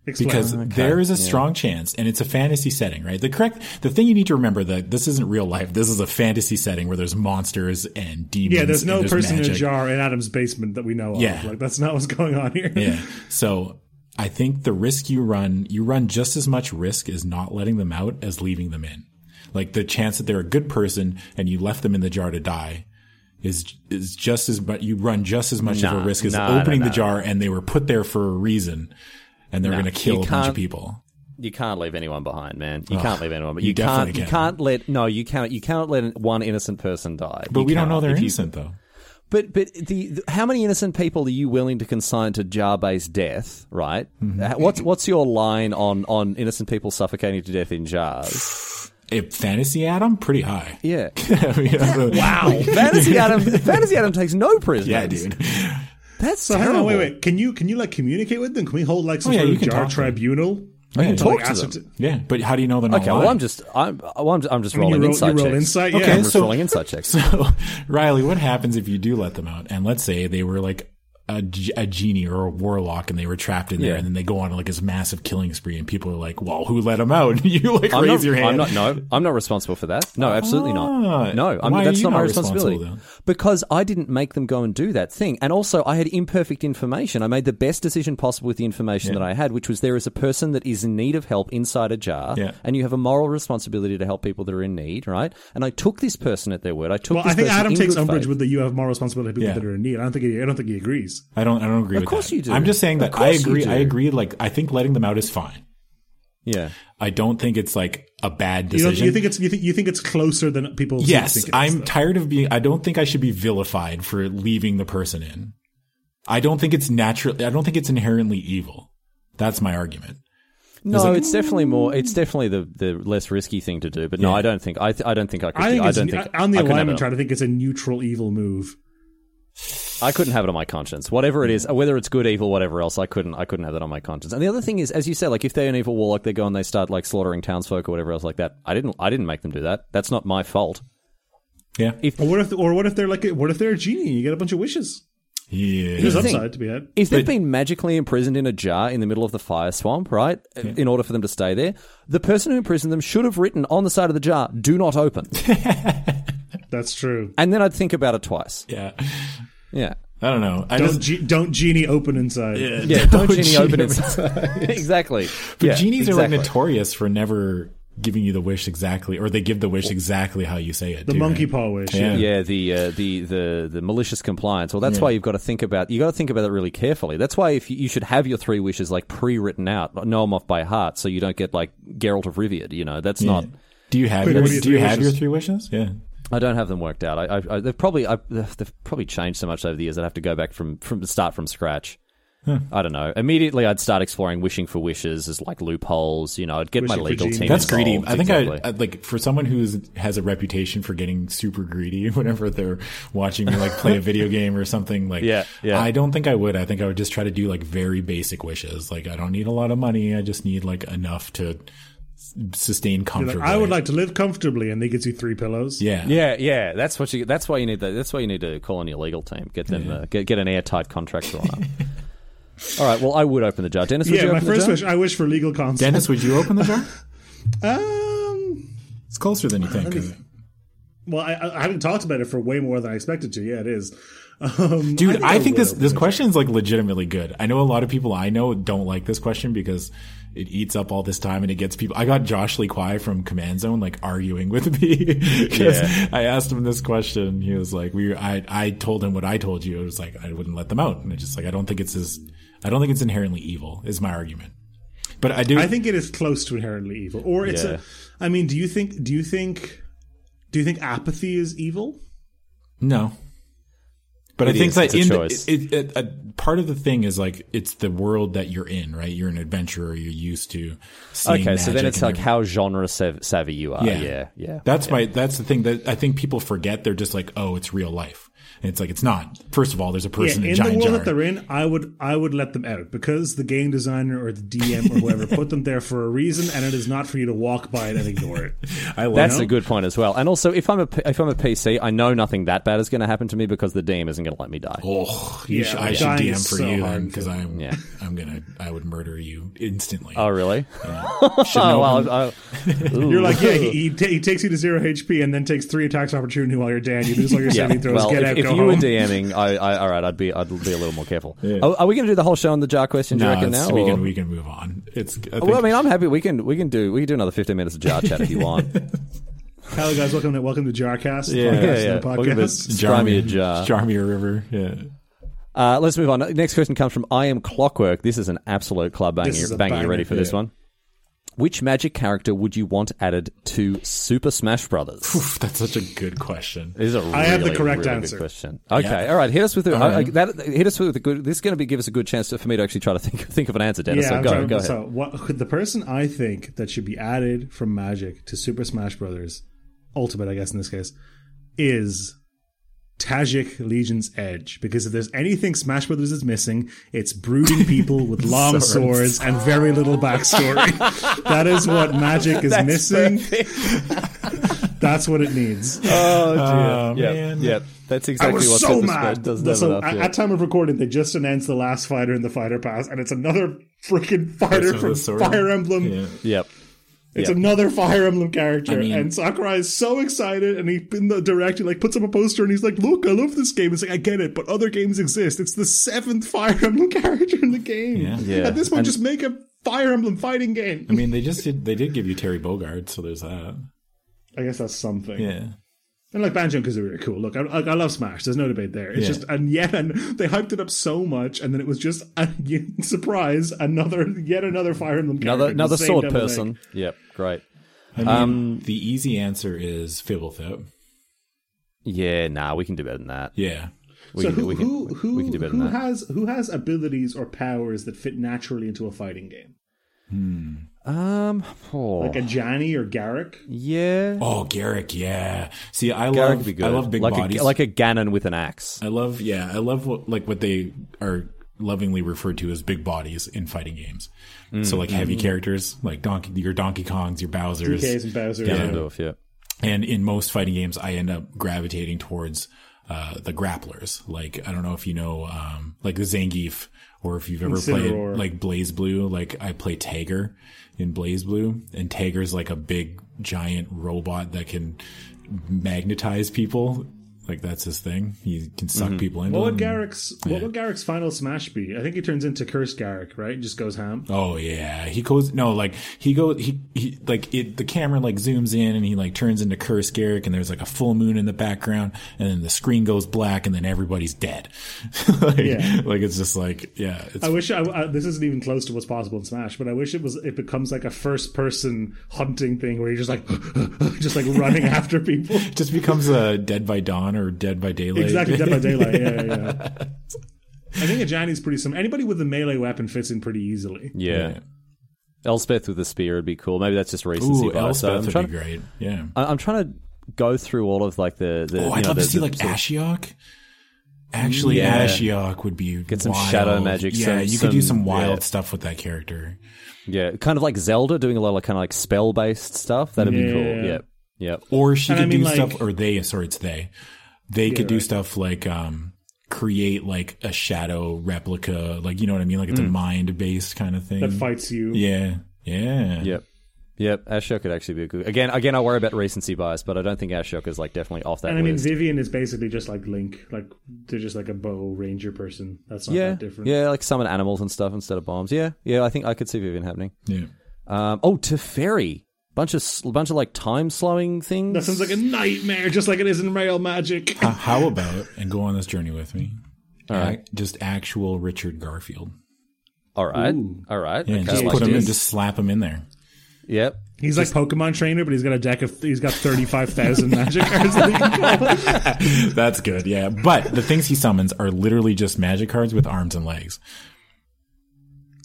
Explain. because there is a strong chance and it's a fantasy setting right the correct the thing you need to remember that this isn't real life this is a fantasy setting where there's monsters and demons yeah, there's and no person in a jar in Adam's basement that we know of. Yeah. Like that's not what's going on here. yeah so i think the risk you run you run just as much risk as not letting them out as leaving them in like the chance that they're a good person and you left them in the jar to die is is just as but you run just as much of a risk as nah, nah, opening nah. the jar and they were put there for a reason and they're Nah, going to kill a bunch of people You can't leave anyone behind, man. You can't leave anyone. But you you, can't. definitely You can. can't let. No, you can't. You cannot let one innocent person die. but You we don't know they're If you- innocent though But but the, the how many innocent people are you willing to consign to jar based death? Right. Mm-hmm. What's what's your line on on innocent people suffocating to death in jars? Fantasy Adam, pretty high. Yeah. I mean. Wow. Fantasy Adam. Fantasy Adam takes no prisoners. Yeah, dude. That's So hang terrible. wait, wait. Can you can you like communicate with them? Can we hold like some Oh, yeah, sort of jar talk to them. tribunal? I can Yeah. talk Like, to them. them to- Yeah, but how do you know they're not Okay, lying? well, I'm just I'm well, I'm, I'm just I mean, rolling you roll, insight you roll checks. insight. Okay, I'm just so- rolling insight checks. So, Riley, what happens if you do let them out? And let's say they were like a, a genie or a warlock and they were trapped in there Yeah. and then they go on like this massive killing spree and people are like, well, who let them out? And you like I'm raise not, your hand. I'm not. No, I'm not responsible for that. No, absolutely Ah, not. No, I'm, that's you not my not responsibility. Responsible Because I didn't make them go and do that thing, and also I had imperfect information. I made the best decision possible with the information that I had, which was there is a person that is in need of help inside a jar, Yeah. and you have a moral responsibility to help people that are in need, right? And I took this person at their word. I took. Well, this I think Adam takes umbrage faith. with the you have moral responsibility to people Yeah. that are in need. I don't think he, I don't think he agrees. I don't, I don't agree Of with course that. you do. I'm just saying that I agree. I agree. Like, I think letting them out is fine. Yeah. I don't think it's like a bad decision. you think it's you think you think it's closer than people. Yes, think it is, I'm though. tired of being. I don't think I should be vilified for leaving the person in. I don't think it's natural. I don't think it's inherently evil. That's my argument. No, it- it's definitely more. It's definitely the, the less risky thing to do. But no, Yeah. I don't think. I, th- I don't think I could. I think I it's, don't think on the I could have alignment chart. I think it's a neutral evil move. I couldn't have it on my conscience. Whatever it is, whether it's good, evil, whatever else, I couldn't. I couldn't have that on my conscience. And the other thing is, as you said, like if they're an evil warlock, they go and they start like slaughtering townsfolk or whatever else like that. I didn't. I didn't make them do that. That's not my fault. Yeah. If Or what if or what if they're like a, what if they're a genie you get a bunch of wishes? Yeah. There's the thing. upside to be had. if they've been magically imprisoned in a jar in the middle of the fire swamp, right, in order for them to stay there, the person who imprisoned them should have written on the side of the jar, "Do not open," That's true. and then I'd think about it twice. Yeah. Yeah. I don't know. I Don't just. ge- don't genie open inside. Yeah, don't genie genie open open it. exactly. But Yeah, genies exactly. are like notorious for never giving you the wish exactly, or they give the wish exactly how you say it. The too, monkey right? paw wish. Yeah. Yeah. Yeah, the uh, the the the malicious compliance. Well, that's why you've got to think about you got to think about it really carefully. That's why if you, you should have your three wishes like pre-written out, know them off by heart, so you don't get like Geralt of Rivia. You know, that's not. Do you have Wait, your, what Do you three have your wishes? three wishes? Yeah. I don't have them worked out. I, I, I they've probably I, they've probably changed so much over the years. I'd have to go back from from start from scratch. I don't know. Immediately, I'd start exploring wishing for wishes as like loopholes. You know, I'd get my Wishing for legal team. That's greedy. I think exactly. I, I like for someone who has a reputation for getting super greedy whenever they're watching me like play a video game or something. Like, Yeah, yeah. I don't think I would. I think I would just try to do like very basic wishes. Like, I don't need a lot of money. I just need like enough to s- sustain You're comfort. like, I would like to live comfortably, and they gives you three pillows. Yeah. Yeah, yeah, that's what you. That's why you need. The, that's why you need to call on your legal team. Get them. Uh, get get an airtight contract drawn up. All right. Well, I would open the jar. Denis, would Yeah, you my open the first jar? wish. I wish for legal counsel. Denis, would you open the jar? Um. It's closer than you think. isn't? Well, I, I haven't talked about it for way more than I expected to. Yeah, it is. Um, Dude, I think, would this open this the question is like legitimately good. I know a lot of people I know don't like this question because it eats up all this time and it gets people. I got Josh Lee Kwai from Command Zone like arguing with me because Yeah. I asked him this question. He was like, "We," I I told him what I told you. It was like I wouldn't let them out, and it's just like I don't think it's as I don't think it's inherently evil. Is my argument. But I do. I think it is close to inherently evil, or it's Yeah. a. I mean, do you think? Do you think? Do you think apathy is evil? No. But It I think is. that in. The, it, it, part of the thing is like it's the world that you're in, right? You're an adventurer. You're used to. Seeing Okay, so then it's like everything. how genre sav- savvy you are. Yeah. Yeah, yeah. That's my. That's the thing that I think people forget. They're just like, oh, it's real life. And it's like it's not. First of all, there's a Yeah, person in in the giant world jar. that they're in, I would I would let them out because the game designer or the DM or whoever put them there for a reason, and it is not for you to walk by it and ignore it. I love That's know? a good point as well. And also, if I'm a if I'm a PC, I know nothing that bad is going to happen to me because the DM isn't going to let me die. Oh, you Yeah, should, I should DM for so you then because I'm Yeah. I'm gonna I would murder you instantly. Oh, really? Should Oh, well. I- You're like, yeah, he, he, ta- he takes you to zero HP and then takes three attacks opportunity while you're down. You lose all your yeah. saving throws. Well, get if, out, if go you home. were DMing, I, I, all right, I'd be, I'd be a little more careful. Are, are we going to do the whole show on the jar question? Do you no, now? we or- can we can move on. It's I think, well, I mean, I'm happy. We can, we can do, we can do another 15 minutes of jar chat if you want. Hello, guys. Welcome to welcome to Jarcast. Yeah. podcast, yeah, yeah. no Welcome to podcast. Jar me a jar. Jar me a river. Yeah. Uh, let's move on. Next question comes from I am Clockwork. This is an absolute club banger. This banger. Banger, ready for this one? Which magic character would you want added to Super Smash Brothers? Oof, that's such a good question. This is a really, I have the correct really answer. Good question. Okay, Yeah. all right. Hit us with the, I- I- that. Hit us with a good. This is going to be give us a good chance to, for me to actually try to think think of an answer, Denis. Yeah, so I'm go, trying- go ahead. So, what the person I think that should be added from Magic to Super Smash Brothers Ultimate, I guess in this case, is Tajic Legion's Edge. Because if there's anything Smash Brothers is missing, it's brooding people with long swords and very little backstory. that is what Magic is missing. That's what it needs. Oh Yep, man. yep. That's I exactly was what so Super mad. Doesn't so at, at time of recording, they just announced the last fighter in the fighter pass, and it's another freaking fighter with from? Fire Emblem. Yeah. Yep. It's Yeah. another Fire Emblem character, I mean- and Sakurai is so excited, and he in the direct he like puts up a poster, and he's like, "Look, I love this game." It's like I get it, but other games exist. It's the seventh Fire Emblem character in the game. Yeah. Yeah. At this point, And- just make a Fire Emblem fighting game. I mean, they just did. They did give you Terry Bogard, so there's that. I guess that's something. Yeah. And like Banjo and Kazooie are really cool. Look, I, I I love Smash. There's no debate there. It's Yeah. just and yet and they hyped it up so much, and then it was just a surprise. Another yet another Fire Emblem character. Another another sword person. egg. Yep. Great. I mean, Um, the easy answer is Fblthp. Yeah. Nah. We can do better than that. Yeah. We so can, who we can, who who, we can do better who than that. has who has abilities or powers that fit naturally into a fighting game? Um. oh, Like a Johnny or Garruk? yeah. Oh, Garruk. Yeah. See, I Garruk love. be good. I love big like bodies. A, like a Ganon with an axe. I love. Yeah, I love what like what they are lovingly referred to as big bodies in fighting games. So like heavy characters, like Donkey, your Donkey Kongs, your Bowser's, DKs and Bowser. Ganondorf. Yeah. and in most fighting games, I end up gravitating towards uh, the grapplers. Like I don't know if you know, um, like the Zangief, or if you've ever Incineroar. played like BlazBlue. Like I play Tager in BlazBlue, and Tager's like a big giant robot that can magnetize people. Like that's his thing. He can suck mm-hmm. people into What would them. Garruk's what would Garruk's final smash be? I think he turns into Cursed Garruk, right? Just goes ham. Oh yeah, he goes no like he goes he he like it the camera like zooms in and he like turns into Curse Garruk and there's like a full moon in the background and then the screen goes black and then everybody's dead. like, Yeah. like it's just like yeah, it's I wish I, I, this isn't even close to what's possible in Smash, but I wish it was. It becomes like a first-person hunting thing where you're just like, just like running after people. it just becomes a Dead by Dawn or Dead by Daylight. Exactly, Dead by Daylight. Yeah, yeah. yeah. I think a Johnny's pretty similar. Anybody with a melee weapon fits in pretty easily. Yeah. Yeah. Elspeth with a spear would be cool. Maybe that's just recency Ooh, bias. So I'm Elspeth would trying, be great. Yeah. I- I'm trying to go through all of like the. the Oh, I'd know, love the, to see the like sort Ashiok. Actually, Yeah. Ashiok would be Get some wild. shadow magic, Yeah, some- you could do some- some wild yeah. stuff with that character. Yeah, kind of like Zelda, doing a lot of kind of like spell based stuff. That'd be cool. Yeah. Yep. Yep. Or she And I could mean, do like- stuff, or they, sorry, it's they. They could do right. stuff like um, create like a shadow replica, like you know what I mean, like it's a mind based kind of thing. That fights you. yeah, yeah, Yep. Yep. Ashiok could actually be a good. Again, again, I worry about recency bias, but I don't think Ashiok is like definitely off that And I mean, list. Vivien is basically just like Link. Like they're just like a bow ranger person. That's not yeah. that different. Yeah, like summon animals and stuff instead of bombs. Yeah. Yeah, I think I could see Vivien happening. yeah. Um, oh, Teferi. Bunch of bunch of like time slowing things. That sounds like a nightmare, just like it is in Rail Magic. How, how about and go on this journey with me? All right, just actual Richard Garfield. all right. Ooh. All right. Yeah, okay, just like put him in, just slap him in there. Yep. He's like Pokemon trainer, but he's got a deck of he's got thirty five thousand magic cards. That he can call. That's good, yeah. But the things he summons are literally just magic cards with arms and legs.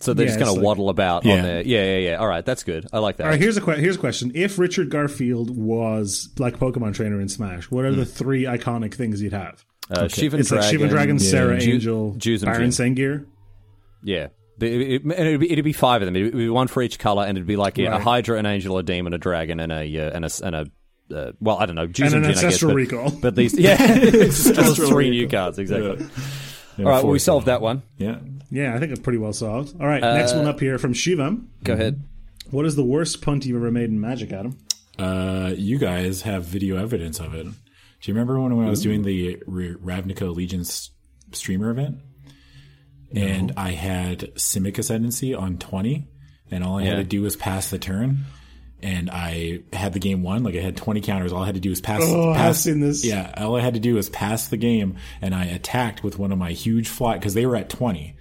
So they're Yeah, just going it's to like- waddle about Yeah. on there. Yeah, yeah, yeah. All right, that's good. I like that. All right, here's a que- here's a question: If Richard Garfield was like Pokemon trainer in Smash, what are the three iconic things you'd have? Uh, Shivan It's like Dragon. Shivan Dragon, Serra Ju- Angel, Juzam Baron Djinn. Sengir. Yeah. It, it, and it'd, be, it'd be five of them. It'd be one for each color, and it'd be like yeah, a Hydra, an Angel, a Demon, a Dragon, and a uh, and a and a uh, well, I don't know, Jews And and, an Djinn, I guess, Ancestral but, Recall. But these, yeah, it's just Ancestral three new cards exactly. Yeah, All right, well, we solved that one. Yeah. Yeah, I think it's pretty well solved. All right, Uh, next one up here from Shivam. Go ahead. What is the worst punt you've ever made in Magic, Adam? Uh, you guys have video evidence of it. Do you remember when, when I was doing the R- Ravnica Allegiance streamer event? And I had Simic Ascendancy on 20, and all I Yeah. had to do was pass the turn. And I had the game won. Like I had 20 counters. All I had to do was pass. Oh, I pass have seen this. Yeah, all I had to do was pass the game, and I attacked with one of my huge fly because they were at 20,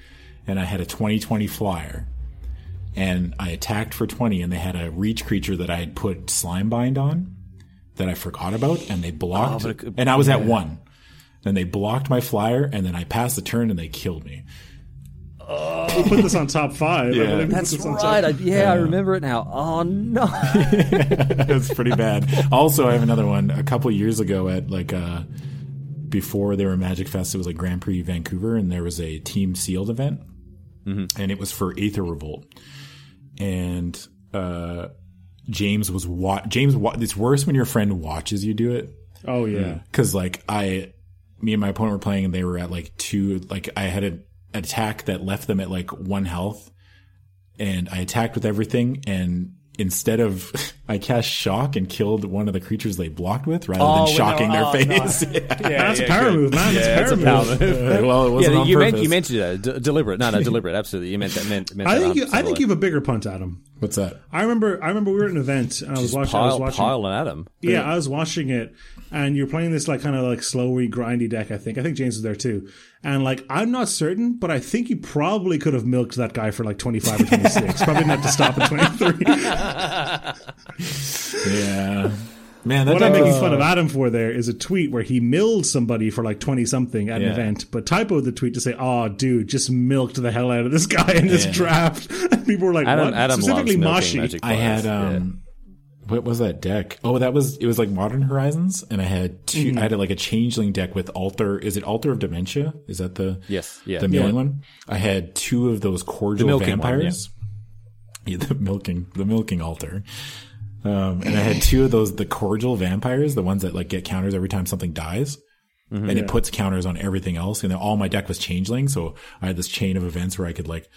and I had a 20-20 flyer and I attacked for 20 and they had a reach creature that I had put Slimebind on that I forgot about and they blocked Oh, could- and I was at one. Then they blocked my flyer and then I passed the turn and they killed me. Oh. We'll put this on top five. Yeah. believe That's this on top- right. I, yeah, I remember it now. Oh no. It's pretty bad. Also, I have another one. A couple years ago at like uh before there were Magic Fest, it was like Grand Prix Vancouver and there was a team sealed event. And it was for Aether Revolt. And uh James was wa- James wa- it's worse when your friend watches you do it. Oh yeah. because like I, me and my opponent were playing, and they were at like two. Like I had an attack that left them at like one health, and I attacked with everything, and instead of I cast shock and killed one of the creatures they blocked with, rather Oh, than shocking no, their oh, face. That's a power move, man. That's a power move. Well, it wasn't yeah, on you meant purpose. you meant to do that. D- deliberate. No, no, deliberate. Absolutely. You meant that. Meant. meant I that think you, I think you have a bigger punt, Adam. What's that? I remember. I remember we were at an event and I was watching. I was watching. pile and Adam. Yeah, I was watching it, and you're playing this like kind of like slowy, grindy deck. I think. I think James was there too. And like, I'm not certain, but I think you probably could have milked that guy for like 25 or 26. probably didn't to stop at 23. Yeah, man, that what I'm making fun of Adam for there is a tweet where he milled somebody for like 20 something at an event, but typoed the tweet to say, "Oh, dude, just milked the hell out of this guy in this Yeah. draft." And people were like, Adam, "What?" Adam Specifically, Mashi. I had um what was that deck? Oh, that was it was like Modern Horizons and I had 2 Mm-hmm. I had like a changeling deck with Altar is it Altar of Dementia? Is that the Yes, yeah. the milling one? I had two of those cordial milking one, vampires. yeah. the milking the milking altar. Um, and I had two of those the cordial vampires, the ones that like get counters every time something dies. Mm-hmm. and it puts counters on everything else. And then all my deck was changeling, so I had this chain of events where I could like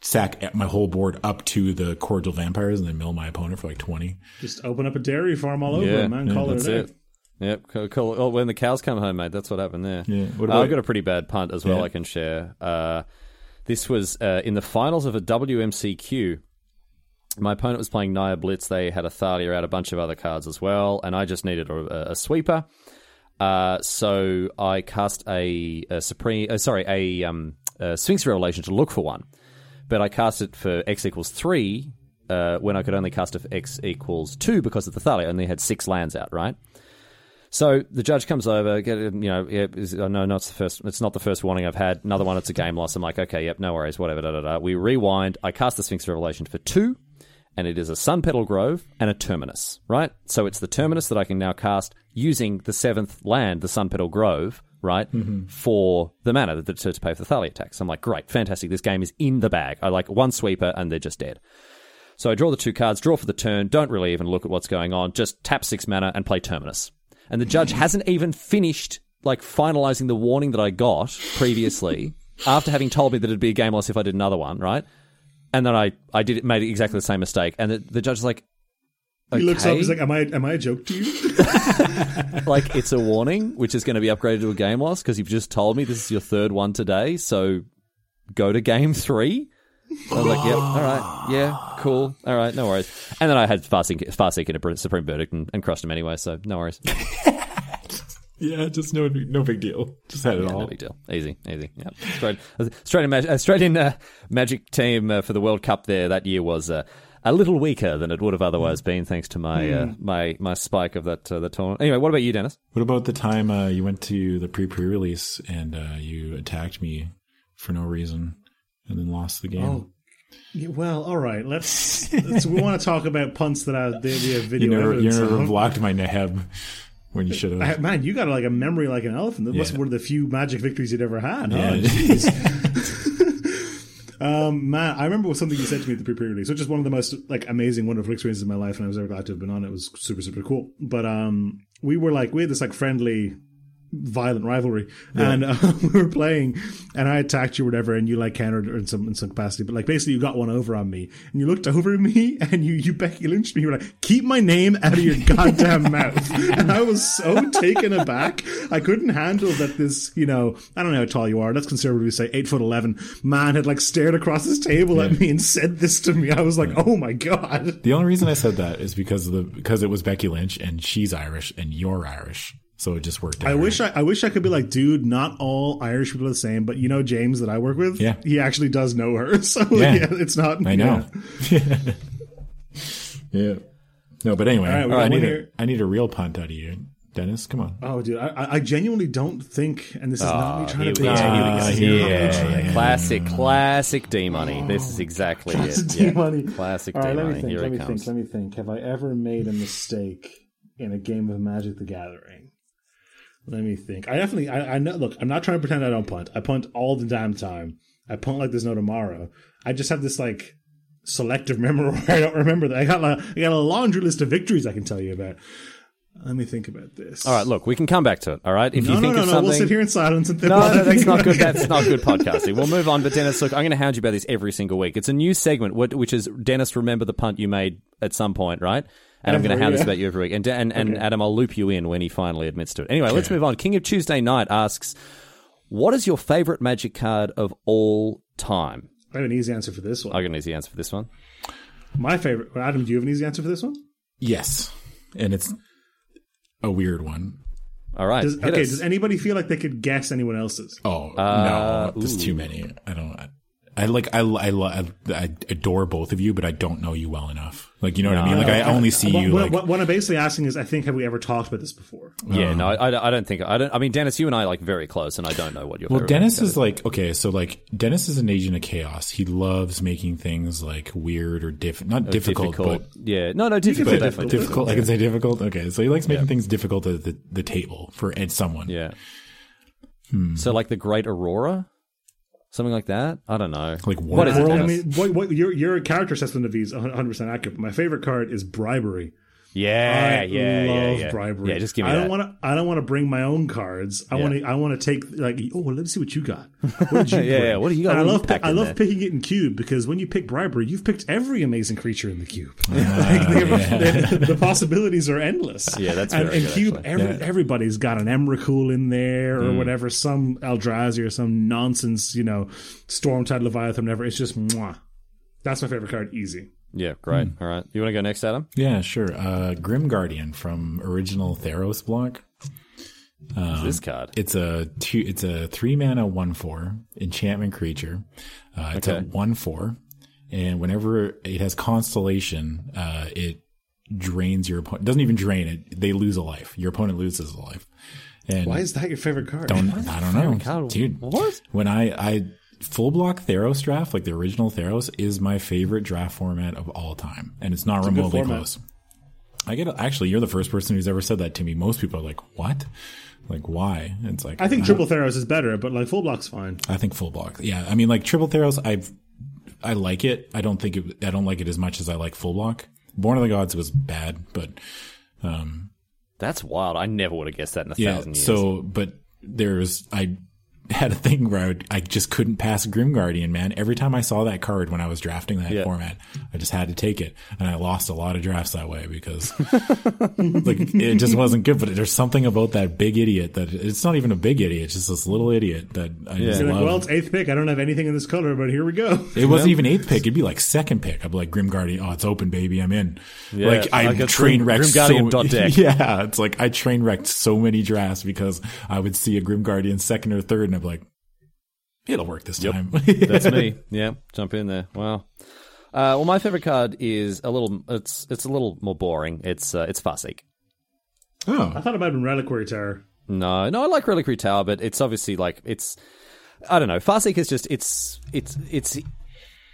sack my whole board up to the cordial vampires and then mill my opponent for like twenty. Just open up a dairy farm all over Yeah, it, man. Call That's it it. Yep. Cool, cool. Oh, when the cows come home, mate, that's what happened there. Yeah. What Uh, I've got a pretty bad punt as well. Yeah. I can share. Uh, this was uh, in the finals of a WMCQ. My opponent was playing Naya Blitz. They had a Thalia out, a bunch of other cards as well, and I just needed a, a sweeper. Uh, so I cast a, a supreme, uh, sorry, a, um, a Sphinx Revelation to look for one, but I cast it for X equals three uh, when I could only cast it for X equals two because of the Thalia. I only had six lands out, right? So the judge comes over, get you know, yeah, oh, no, it's the first, it's not the first warning I've had. Another one, it's a game loss. I'm like, okay, yep, no worries, whatever. Da, da, da. We rewind. I cast the Sphinx Revelation for two, and it is a Sunpetal Grove and a Terminus, right? So it's the Terminus that I can now cast using the seventh land, the Sunpetal Grove, right, mm-hmm. for the mana to, to, to pay for the Thalia attacks. I'm like, great, fantastic. This game is in the bag. I like one sweeper, and they're just dead. So I draw the two cards, draw for the turn, don't really even look at what's going on, just tap six mana and play Terminus. And the judge hasn't even finished like finalizing the warning that I got previously after having told me that it'd be a game loss if I did another one, right? And then I, I did it, made exactly the same mistake. And the, the judge is like, He looks up. "Okay." He's like, "Am I? Am I a joke to you?" like it's a warning, which is going to be upgraded to a game loss because you've just told me this is your third one today. So go to game three. I was like, yep, all right, yeah, cool, all right, no worries. And then I had far seeking, far seeking a supreme verdict and, and crushed him anyway, so no worries. Yeah, just no no big deal. Just had it Yeah, all. no big deal. Easy, easy. Yeah. Australian, Australian, Australian uh, Magic team uh, for the World Cup there that year was uh, a little weaker than it would have otherwise been, thanks to my uh, my my spike of that uh, the tournament. Anyway, what about you, Denis? What about the time uh, you went to the pre pre release and uh, you attacked me for no reason and then lost the game? Oh, Yeah, well, all right. Let's. let's we want to talk about punts that I, did we have you video never you evidence never blocked my neb. When you should have. man, you got like a memory like an elephant. That Yeah. be one of the few magic victories you'd ever had. Huh? Yeah. Um, man, I remember something you said to me at the pre-premier league, which is one of the most like amazing, wonderful experiences of my life, and I was ever glad to have been on it. It was super, super cool. But um, we were like, we had this like friendly, violent rivalry, and uh, we were playing, and I attacked you, or whatever, and you like countered in some in some capacity. But like basically, you got one over on me, and you looked over at me, and you you Becky Lynched me. You were like, "Keep my name out of your goddamn mouth," and I was so taken aback. I couldn't handle that. This, you know, I don't know how tall you are. Let's conservatively say eight foot eleven. Man had like stared across his table at me and said this to me. I was like, "Oh my god." The only reason I said that is because of the because it was Becky Lynch and she's Irish and you're Irish, so it just worked. out I wish. I, I wish I could be like, dude, not all Irish people are the same, but you know James that I work with, Yeah. he actually does know her, so Yeah. yeah, it's not. I know. yeah. No, but anyway, right, oh, I need one a need a real punt out of you, Denis. Come on. Oh, dude, I- I, I genuinely don't think, and this is not me trying to be. Ah, here we go. Ah, this is here we not me go. trying- Yeah, classic, classic D money. This is exactly Classic it. Yeah. D-Money. Classic All right, D let me think. Here Let it me comes. think. Let me think. Have I ever made a mistake in a game of Magic: The Gathering? Let me think. I definitely. I, I know. Look, I'm not trying to pretend I don't punt. I punt all the damn time. I punt like there's no tomorrow. I just have this like selective memory where I don't remember that. I got a, I got a laundry list of victories I can tell you about. Let me think about this. All right, look, we can come back to it. All right, if No, you think no, of no. something. We'll sit here in silence and think. No, no, that's not good. That's not good podcasting. We'll move on. But Denis, look, I'm going to hound you about this every single week. It's a new segment, which is Denis, remember the punt you made at some point, right? And I'm going to have hound this about you every week. And and, and Adam, I'll loop you in when he finally admits to it. Anyway, let's move on. King of Tuesday Night asks, "What is your favorite Magic card of all time?" I have an easy answer for this one. I got an easy answer for this one. My favorite. well, Adam, do you have an easy answer for this one? Yes, and it's a weird one. All right, Does, okay. us. Does anybody feel like they could guess anyone else's? Oh Uh, no, there's too many. I don't. I like. I I, lo- I I adore both of you, but I don't know you well enough. Like you know what I mean. Like I only see What, you. what, Like what, what I'm basically asking is, I think, have we ever talked about this before? yeah, no, I, I don't think I don't. I mean, Denis, you and I are like very close, and I don't know what you're. Well, Denis is like okay, so like Denis is an agent of chaos. He loves making things like weird or diff not card is. difficult, difficult. but yeah, no, no, difficult, say definitely difficult. difficult. I can say difficult. Okay, so he likes making things difficult at the, the table for and someone. Yeah. Hmm. So like the Great Aurora, something like that. I don't know. Like what is it? I mean, what, what, your your character assessment of these 100 percent accurate. My favorite card is bribery. Yeah, I yeah, yeah, love yeah. bribery. Yeah, just give me I that. don't want to. I don't want to bring my own cards. I want to. I want to take like. Oh, well, let me see what you got. What did you Yeah, yeah, what do you got? I What do you love. I love there? picking it in cube because when you pick bribery, you've picked every amazing creature in the cube. Ah, Like, the, the possibilities are endless. Yeah, that's and good, cube. actually. Every, Everybody's got an Emrakul in there or whatever, some Eldrazi or some nonsense. You know, Stormtide Leviathan, whatever. It's just mwah. That's my favorite card. Easy. Yeah, great. Hmm. All right. You want to go next, Adam? Yeah, sure. Uh, Grim Guardian from original Theros block. What's this card? It's a two. It's a three mana one four enchantment creature. Uh, it's a one four, and whenever it has constellation, uh, it drains your opponent. Doesn't even drain it. They lose a life. Your opponent loses a life. And Why is that your favorite card? don't I don't know, card? dude. What? When I I full block Theros draft, like the original Theros, is my favorite draft format of all time, and it's not remotely close. I get actually, you're the first person who's ever said that to me. Most people are like, "What? Like why?" It's like I think triple Theros is better, but like full block's fine. I think full block. Yeah, I mean, like triple Theros, I've I like it. I don't think it, I don't like it as much as I like full block. Born of the Gods was bad, but um, That's wild. I never would have guessed that in a yeah. thousand years. So, but there's I had a thing where I, would, I just couldn't pass Grim Guardian, man. Every time I saw that card when I was drafting that Yeah. format, I just had to take it, and I lost a lot of drafts that way because like it just wasn't good. But there's something about that big idiot that it's not even a big idiot; it's just this little idiot that I just You're like, love. well, it's eighth pick. I don't have anything in this color, but here we go. It wasn't even eighth pick. It'd be like second pick. I'd be like Grim Guardian. Oh, it's open, baby. I'm in. Yeah, like I like a train Grim- wrecked Grim Guardian so. Yeah, it's like I train wrecked so many drafts because I would see a Grim Guardian second or third, and be like, it'll work this time. That's me. Yeah, jump in there. Wow. Uh, well, my favorite card is a little. It's it's a little more boring. It's uh, it's Farseek. Oh, I thought it might have been Reliquary Tower. No, no, I like Reliquary Tower, but it's obviously like it's. I don't know. Farseek is just it's it's it's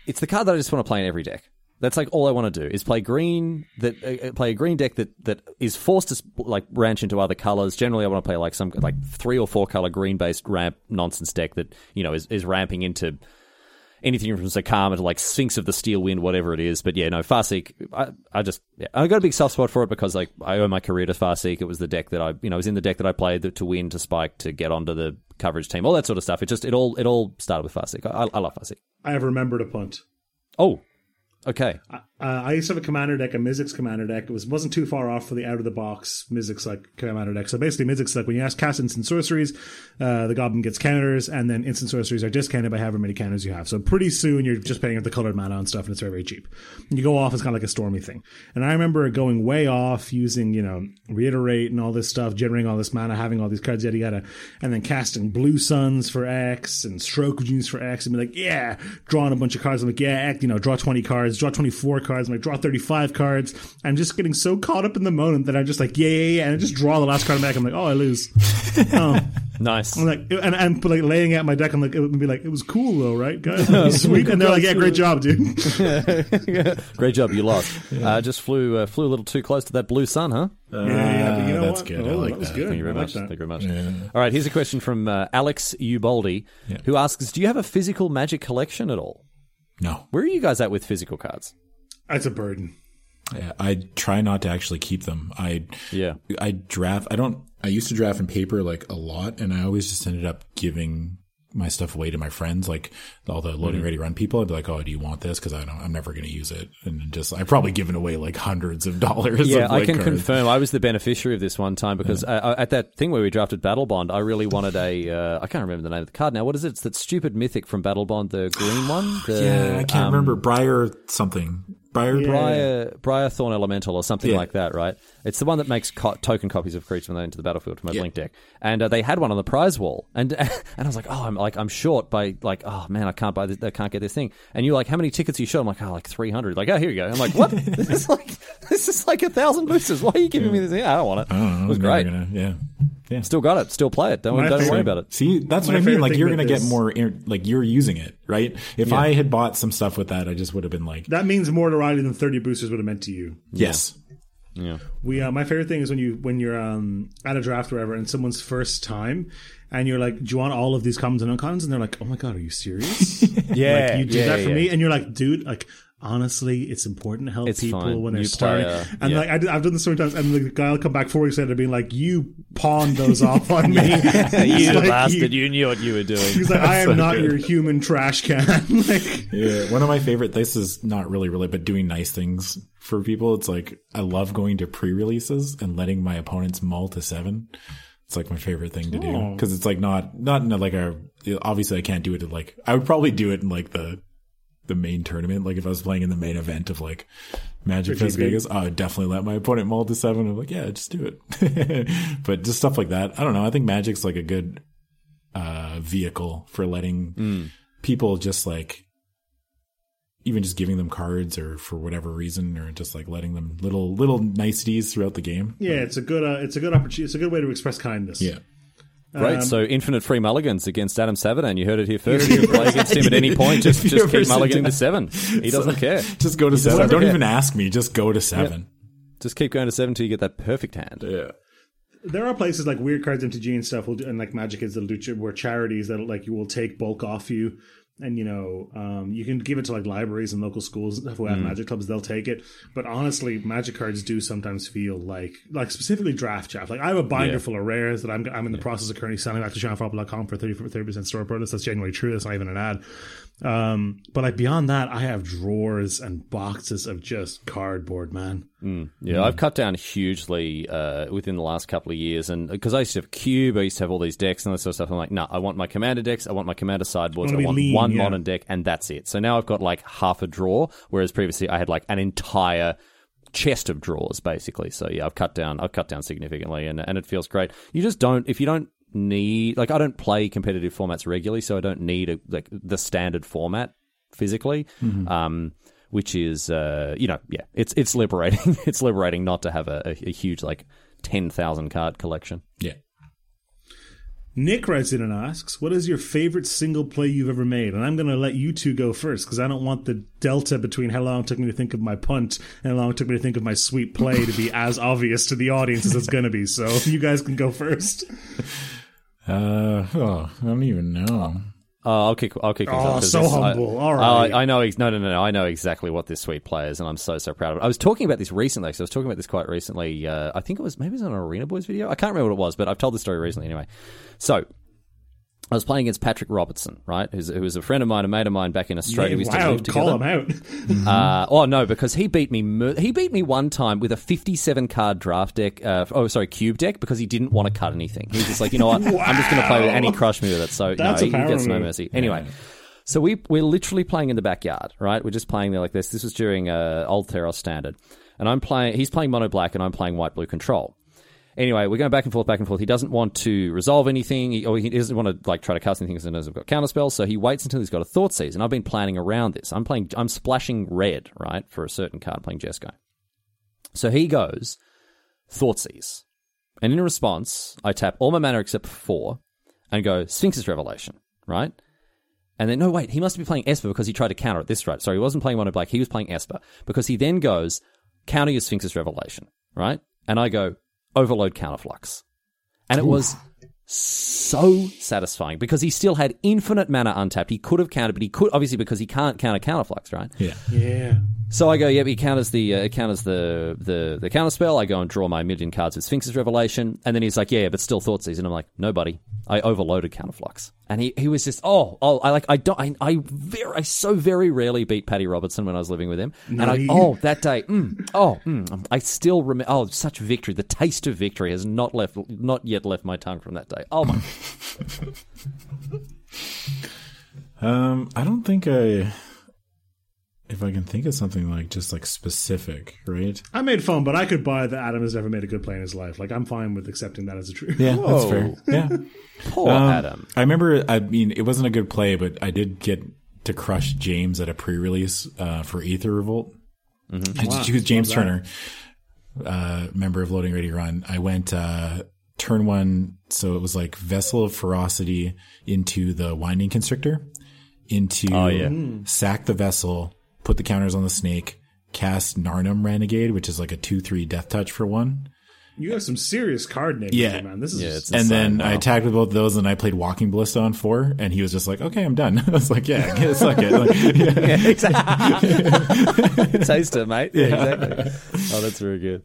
it's the card that I just want to play in every deck. That's like all I want to do is play green. That uh, uh, play a green deck that that is forced to like branch into other colors. Generally, I want to play like some like three or four color green based ramp nonsense deck that you know is, is ramping into anything from Zacama to like Sphinx of the Steel Wind, whatever it is. But yeah, no, Farseek, I, I just, yeah, I got a big soft spot for it because like I owe my career to Farseek. It was the deck that I, you know, it was in the deck that I played to win, to spike, to get onto the coverage team, all that sort of stuff. It just, it all, it all started with Farseek. I, I love Farseek. I have remembered a punt. Oh, okay. Uh, I used to have a commander deck, a Mizzix commander deck. It was wasn't too far off for the out of the box Mizzix like commander deck. So basically, Mizzix like when you ask cast instant sorceries, uh, the goblin gets counters, and then instant sorceries are discounted by however many counters you have. So pretty soon you're just paying up the colored mana and stuff, and it's very very cheap. And you go off as kind of like a stormy thing. And I remember going way off using you know reiterate and all this stuff, generating all this mana, having all these cards yada yada, and then casting blue suns for X and stroke genius for X, and be like yeah, drawing a bunch of cards. I'm like yeah, you know, draw twenty cards, draw twenty four cards cards. I'm like, draw 35 cards. I'm just getting so caught up in the moment that I'm just like, yeah, yeah, yeah. And I just draw the last card back. I'm like, oh, I lose. oh. Nice. I'm like, and, and like laying out my deck, I'm like, it would be like, it was cool though, right, guys? Sweet. And they're like, yeah, great job, dude. Great job, you lost. Uh, just flew uh, flew a little too close to that blue sun, huh? yeah, yeah, but you know that's what? good. I Oh, like that was that. good. Thank you very like much. that. Thank you very much. All right, here's a question from uh, Alex Ubaldi, Yeah. who asks, "Do you have a physical Magic collection at all? No. Where are you guys at with physical cards?" That's a burden. Yeah, I try not to actually keep them. I Yeah. I draft. I don't. I used to draft in paper like a lot, and I always just ended up giving my stuff away to my friends, like all the Loading Ready Run people. I'd be like, "Oh, do you want this?" Because I don't. I'm never going to use it, and just I've probably given away like hundreds of dollars. Yeah, of, I can cards. confirm. I was the beneficiary of this one time because uh, at that thing where we drafted Battlebond, I really wanted a. Uh, I can't remember the name of the card now. What is it? It's that stupid mythic from Battlebond, the green one. The, Yeah, I can't um, remember Briar something. Briar. Briar, Briar Thorn Elemental or something Yeah. like that, right? It's the one that makes co- token copies of creatures when they enter the battlefield from my Blink deck, and uh, they had one on the prize wall, and and I was like, oh, I'm like I'm short by like, oh man, I can't buy this, I can't get this thing, and you're like, how many tickets are you short? I'm like, oh, like 300. Like, oh, here you go. I'm like, what? this is like this is like a thousand boosters. Why are you giving me this thing? I don't want it. Don't it was great. Gonna, yeah. Yeah. Still got it. Still play it. Don't My don't worry about it. See, that's My what I mean. Like you're gonna get this- more, like you're using it, right? If I had bought some stuff with that, I just would have been like, That means more to Riley than 30 boosters would have meant to you. yes, Yeah. We uh, my favorite thing is when you when you're um, at a draft or whatever, and someone's first time, and you're like, "Do you want all of these commons and uncommons?" And they're like, "Oh my god, are you serious? Yeah, like you did yeah, that for yeah. me?" And you're like, "Dude, like." Honestly, it's important to help It's people fine. when they're You starting. play, uh, and yeah. like I, I've done this so many times, and the guy will come back four weeks later, being like, "You pawned those off on me, you He's like, bastard! You, You knew what you were doing. he's like, "I am so not good. your human trash can." like, yeah. One of my favorite. This is not really really, but doing nice things for people. It's like I love going to pre-releases and letting my opponents mull to seven. It's like my favorite thing to do Oh. because it's like not not in a, like a. Obviously, I can't do it. In like I would probably do it in like the the main tournament. Like if I was playing in the main event of like Magic Fest Vegas, I would definitely let my opponent mull to seven. I'm like, yeah, just do it. but just stuff like that. I don't know. I think Magic's like a good uh, vehicle for letting people just like even just giving them cards or for whatever reason or just like letting them little little niceties throughout the game. yeah, it's a good, uh, it's a good opportunity. It's a good way to express kindness. Yeah. Great. Um, so infinite free mulligans against Adam Savidan. You heard it here first. You can play against him at any point. Just, just keep sit mulliganing to seven. He doesn't care. Just go to seven. Don't care. even ask me. Just go to seven. Just keep going to seven till you get that perfect hand. Yeah. there are places like Weird Cards MTG and stuff will do, and like Magic is the Lucha, where charities that like you will take bulk off you, and you know um, you can give it to like libraries and local schools who have Magic clubs. They'll take it, but honestly, Magic cards do sometimes feel like like specifically draft chaff. Like I have a binder Yeah. full of rares that I'm I'm in the process of currently selling back to SeanFopple.com for 30 percent store bonus. That's genuinely true. That's not even an ad. Um, but like beyond that, I have drawers and boxes of just cardboard, man. Yeah, I've cut down hugely uh, within the last couple of years, and because I used to have Cube, I used to have all these decks and all that sort of stuff. I'm like, no, I want my commander decks, I want my commander sideboards, I want lean, one yeah. modern deck, and that's it. So now I've got like half a drawer, whereas previously I had like an entire chest of drawers, basically. So yeah, I've cut down, I've cut down significantly, and and it feels great. You just don't if you don't need like I don't play competitive formats regularly, so I don't need a, like the standard format physically. Um, which is uh, you know yeah it's it's liberating it's liberating not to have a, a, a huge like 10,000 card collection Yeah. Nick writes in and asks, "What is your favorite single play you've ever made?" And I'm going to let you two go first because I don't want the delta between how long it took me to think of my punt and how long it took me to think of my sweet play to be as obvious to the audience as it's going to be. So you guys can go first. Uh, oh, I don't even know. Uh, I'll kick. I'll kick. things Oh, off 'cause so this- I- humble. All Oh. I, I know. ex- No, no, no, no. I know exactly what this sweet play is, and I'm so so proud of it. I was talking about this recently. So I was talking about this quite recently. Uh, I think it was maybe it was on an Arena Boys video. I can't remember what it was, but I've told the story recently anyway. So. I was playing against Patrick Robertson, right? Who's, who was a friend of mine, a mate of mine back in Australia. We used to wow, live call him out. Uh, oh no, because he beat me. He beat me one time with a fifty-seven card draft deck. Uh, oh, sorry, cube deck because he didn't want to cut anything. He was just like, you know what, I'm just going to play with, it, and he crushed me with it. So That's no, a he gets no mercy. Anyway, so we we're literally playing in the backyard, right? We're just playing there like this. This was during uh, old Theros standard, and I'm playing. He's playing mono black, and I'm playing white blue control. Anyway, we're going back and forth, back and forth. He doesn't want to resolve anything, he, or he doesn't want to like try to cast anything because he knows I've got counterspells. So he waits until he's got a Thoughtseize, and I've been planning around this. I'm playing, I'm splashing red, right, for a certain card. I'm playing Jeskai. So he goes Thoughtseize, and in response, I tap all my mana except for four, and go Sphinx's Revelation, right? And then no, wait, he must be playing Esper because he tried to counter it. This right, sorry, he wasn't playing mono black. He was playing Esper because he then goes counter your Sphinx's Revelation, right? And I go overload counterflux, and it was so satisfying because he still had infinite mana untapped. He could have countered, but he could obviously because he can't counter counterflux, right? Yeah. yeah. So I go, yep, he counters the uh, counters the the the counter spell. I go and draw my million cards with Sphinx's Revelation, and then he's like, yeah, but still Thoughtseize, and I'm like, no, buddy, I overloaded counterflux, and he, he was just, oh, oh, I like, I don't, I, I very, I so very rarely beat Paddy Robertson when I was living with him, and I, he- oh, that day, mm, oh, mm, I still remember, oh, such victory, the taste of victory has not left, not yet left my tongue from that day. Oh my, Um, I don't think I. If I can think of something like just like specific, right? I made fun, but I could buy that Adam has never made a good play in his life. Like I'm fine with accepting that as a truth. Yeah, Whoa. that's fair. Yeah. poor Um, Adam. I remember. I mean, it wasn't a good play, but I did get to crush James at a pre-release uh, for Aether Revolt. I just choose James Turner, uh, member of Loading Ready Run. I went uh, turn one, so it was like Vessel of Ferocity into the Winding Constrictor, into Oh, yeah. sack the vessel, put the counters on the snake, cast Narnam Renegade, which is like a two three deathtouch for one. You have some serious card names, Yeah. man. This is Yeah, it's And then insane. I attacked with both of those, and I played Walking Ballista on four, and he was just like, "Okay, I'm done." I was like, "Yeah, get suck it." Like, yeah. exactly. Taste it, mate. Yeah, exactly. Oh, that's very good.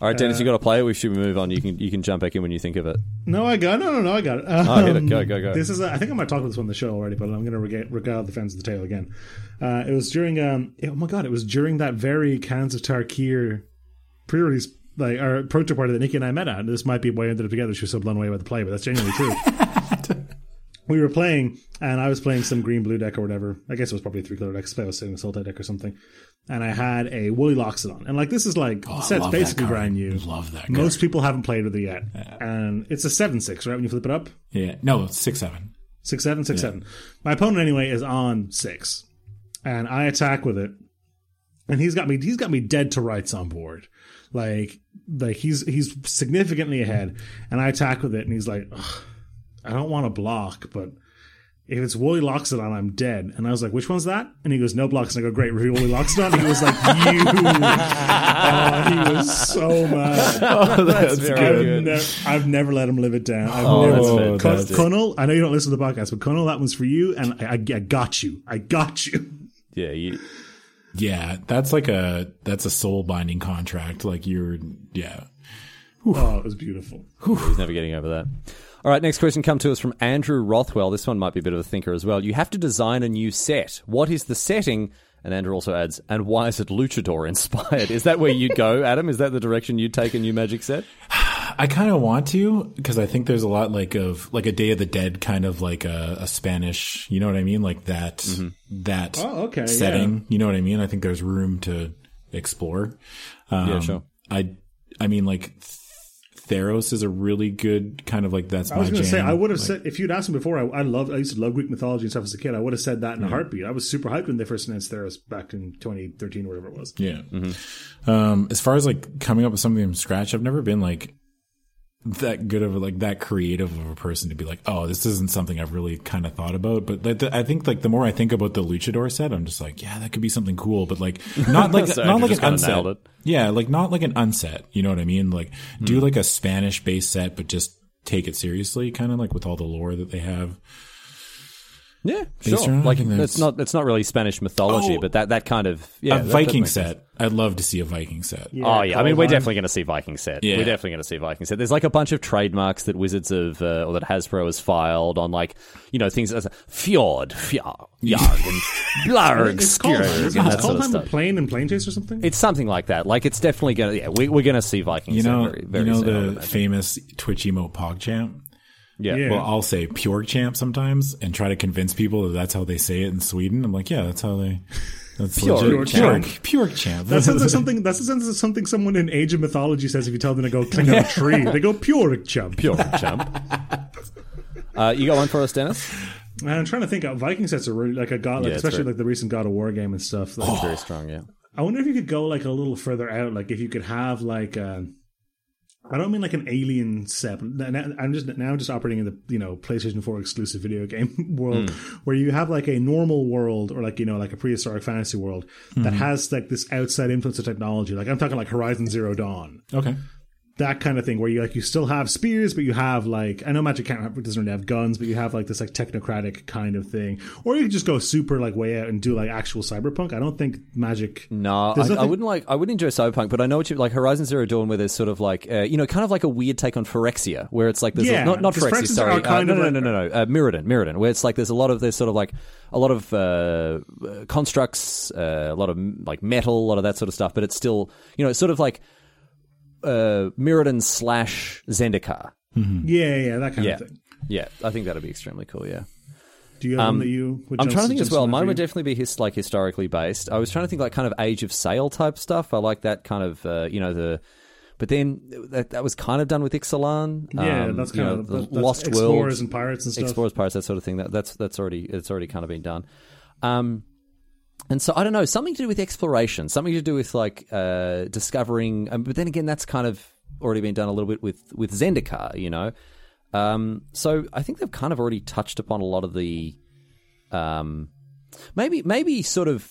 All right, Denis, you got to play it. We should move on. You can you can jump back in when you think of it. no, I got no, no, no, I got it. Oh, hit it. Um, Go, go, go. This is, a, I think I might talk about this on the show already, but I'm going to regale, regale the fans of the tale again. Uh, it was during, um, oh my god, it was during that very Khans of Tarkir pre-release, like our proto party that Nikki and I met at. This might be why we ended up together. She was so blown away by the play, but that's genuinely true. we were playing, and I was playing some green blue deck or whatever. I guess it was probably a three color deck. I was sitting a Sultai deck or something. And I had a Woolly Loxodon, and like this is like oh, the set's basically brand new. Love that. Most people haven't played with it yet, and it's a seven six, right? When you flip it up, Yeah, no, six seven. six seven six seven. My opponent anyway is on six, and I attack with it, and he's got me. He's got me dead to rights on board, like like he's he's significantly ahead, and I attack with it, and he's like, "Ugh, I don't want to block, but. If it's Woolly Loxodon, I'm dead. And I was like, which one's that? And he goes, no blocks. And I go, great, Woolly Loxodon. And he was like, you. oh, he was so mad. Oh, that's very I've, good. nev- I've never let him live it down. I've Oh, never. that's Cun- Cunnel, I know you don't listen to the podcast, but Cunnel, that one's for you, and I, I, I got you. I got you. Yeah, you, Yeah, that's like a that's a soul binding contract. Like you're, yeah. Oh, it was beautiful. he's never getting over that. All right, next question come to us from Andrew Rothwell. This one might be a bit of a thinker as well. You have to design a new set. What is the setting? And Andrew also adds, and why is it luchador inspired? Is that where you'd go, Adam? Is that the direction you'd take a new magic set? I kind of want to because I think there's a lot like of like a Day of the Dead kind of like a, a Spanish, you know what I mean, like that that Oh, okay, setting. You know what I mean? I think there's room to explore. Um, Yeah, sure. I I mean like Theros is a really good kind of like that's I was going to say, I would have Like, said, if you'd asked me before, I, I loved, I used to love Greek mythology and stuff as a kid. I would have said that in a Mm-hmm. heartbeat. I was super hyped when they first announced Theros back in 2013 or whatever it was. Yeah. Um, as far as like coming up with something from scratch, I've never been like that good of a, like that creative of a person to be like, oh, this isn't something I've really kind of thought about. But like, the, I think like the more I think about the luchador set, I'm just like, yeah, that could be something cool. But like not like So not like an unset. Yeah, like not like an unset. You know what I mean? Like do like a Spanish based set, but just take it seriously, kind of like with all the lore that they have. Yeah, sure. around- Like that's- it's not it's not really Spanish mythology, Oh. but that that kind of yeah, a that- that Viking makes sense. set. I'd love to see a Viking set. Oh yeah, I mean we're Colvine. definitely going to see Viking set. Yeah. We're definitely going to see Viking set. There's like a bunch of trademarks that Wizards of uh, or that Hasbro has filed on like you know things as fjord, fjord, yarg, and blarg, It's called, skjorg, it's and that called sort of stuff. plane and plane chase or something. It's something like that. Like it's definitely going to yeah, we, we're going to see Viking You set know, very, very you know soon, I would the imagine. famous Twitch emote PogChamp. Yeah. Yeah. Well, I'll say pure champ sometimes and try to convince people that that's how they say it in Sweden. I'm like, yeah, that's how they. That's Pure legit. champ. Pure, pure champ. That sounds like something. That sounds like something someone in Age of Mythology says if you tell them to go click on a tree. They go pure champ. Pure champ. Uh, you got one for us, Denis? And I'm trying to think. Uh, Viking sets are really like a god, like, Yeah, especially very- like the recent God of War game and stuff. Like, Very strong, yeah. I wonder if you could go like a little further out. Like if you could have like. Uh, I don't mean like an alien now- I'm just now just operating in the you know PlayStation 4 exclusive video game world hmm. where you have like a normal world or like you know like a prehistoric fantasy world that hmm. has like this outside influence of technology. Like I'm talking like Horizon Zero Dawn. okay. That kind of thing where you like you still have spears but you have like I know magic can't have, doesn't really have guns but you have like this like technocratic kind of thing or you could just go super like way out and do like actual cyberpunk I don't think magic No, I, There's I wouldn't like. I wouldn't enjoy cyberpunk, but I know what you like. Horizon Zero Dawn, where there's sort of like, uh, you know, kind of like a weird take on Phyrexia, where it's like there's a- not not Phyrexia, sorry, uh, kind no, of no, like- no, no, no, uh, Mirrodin, Mirrodin, where it's like there's a lot of there's sort of like a lot of uh, uh, constructs, uh, a lot of like metal, a lot of that sort of stuff, but it's still, you know, it's sort of like uh, Mirrodin slash Zendikar. yeah yeah that kind Yeah, of thing yeah, I think that'd be extremely cool. Yeah. do you have one that you would I'm trying to think as well. Mine would definitely be his, like historically based. I was trying to think like kind of Age of Sail type stuff. I like that kind of uh, you know the. But then that, that was kind of done with Ixalan. yeah Um, that's you kind know, of the that's Lost explorers World, and pirates and stuff Explorers, Pirates, that sort of thing. That, that's that's already it's already kind of been done. Um, and so I don't know something to do with exploration, something to do with like uh, discovering. Um, but then again, that's kind of already been done a little bit with with Zendikar, you know. Um, so I think they've kind of already touched upon a lot of the, um, maybe maybe sort of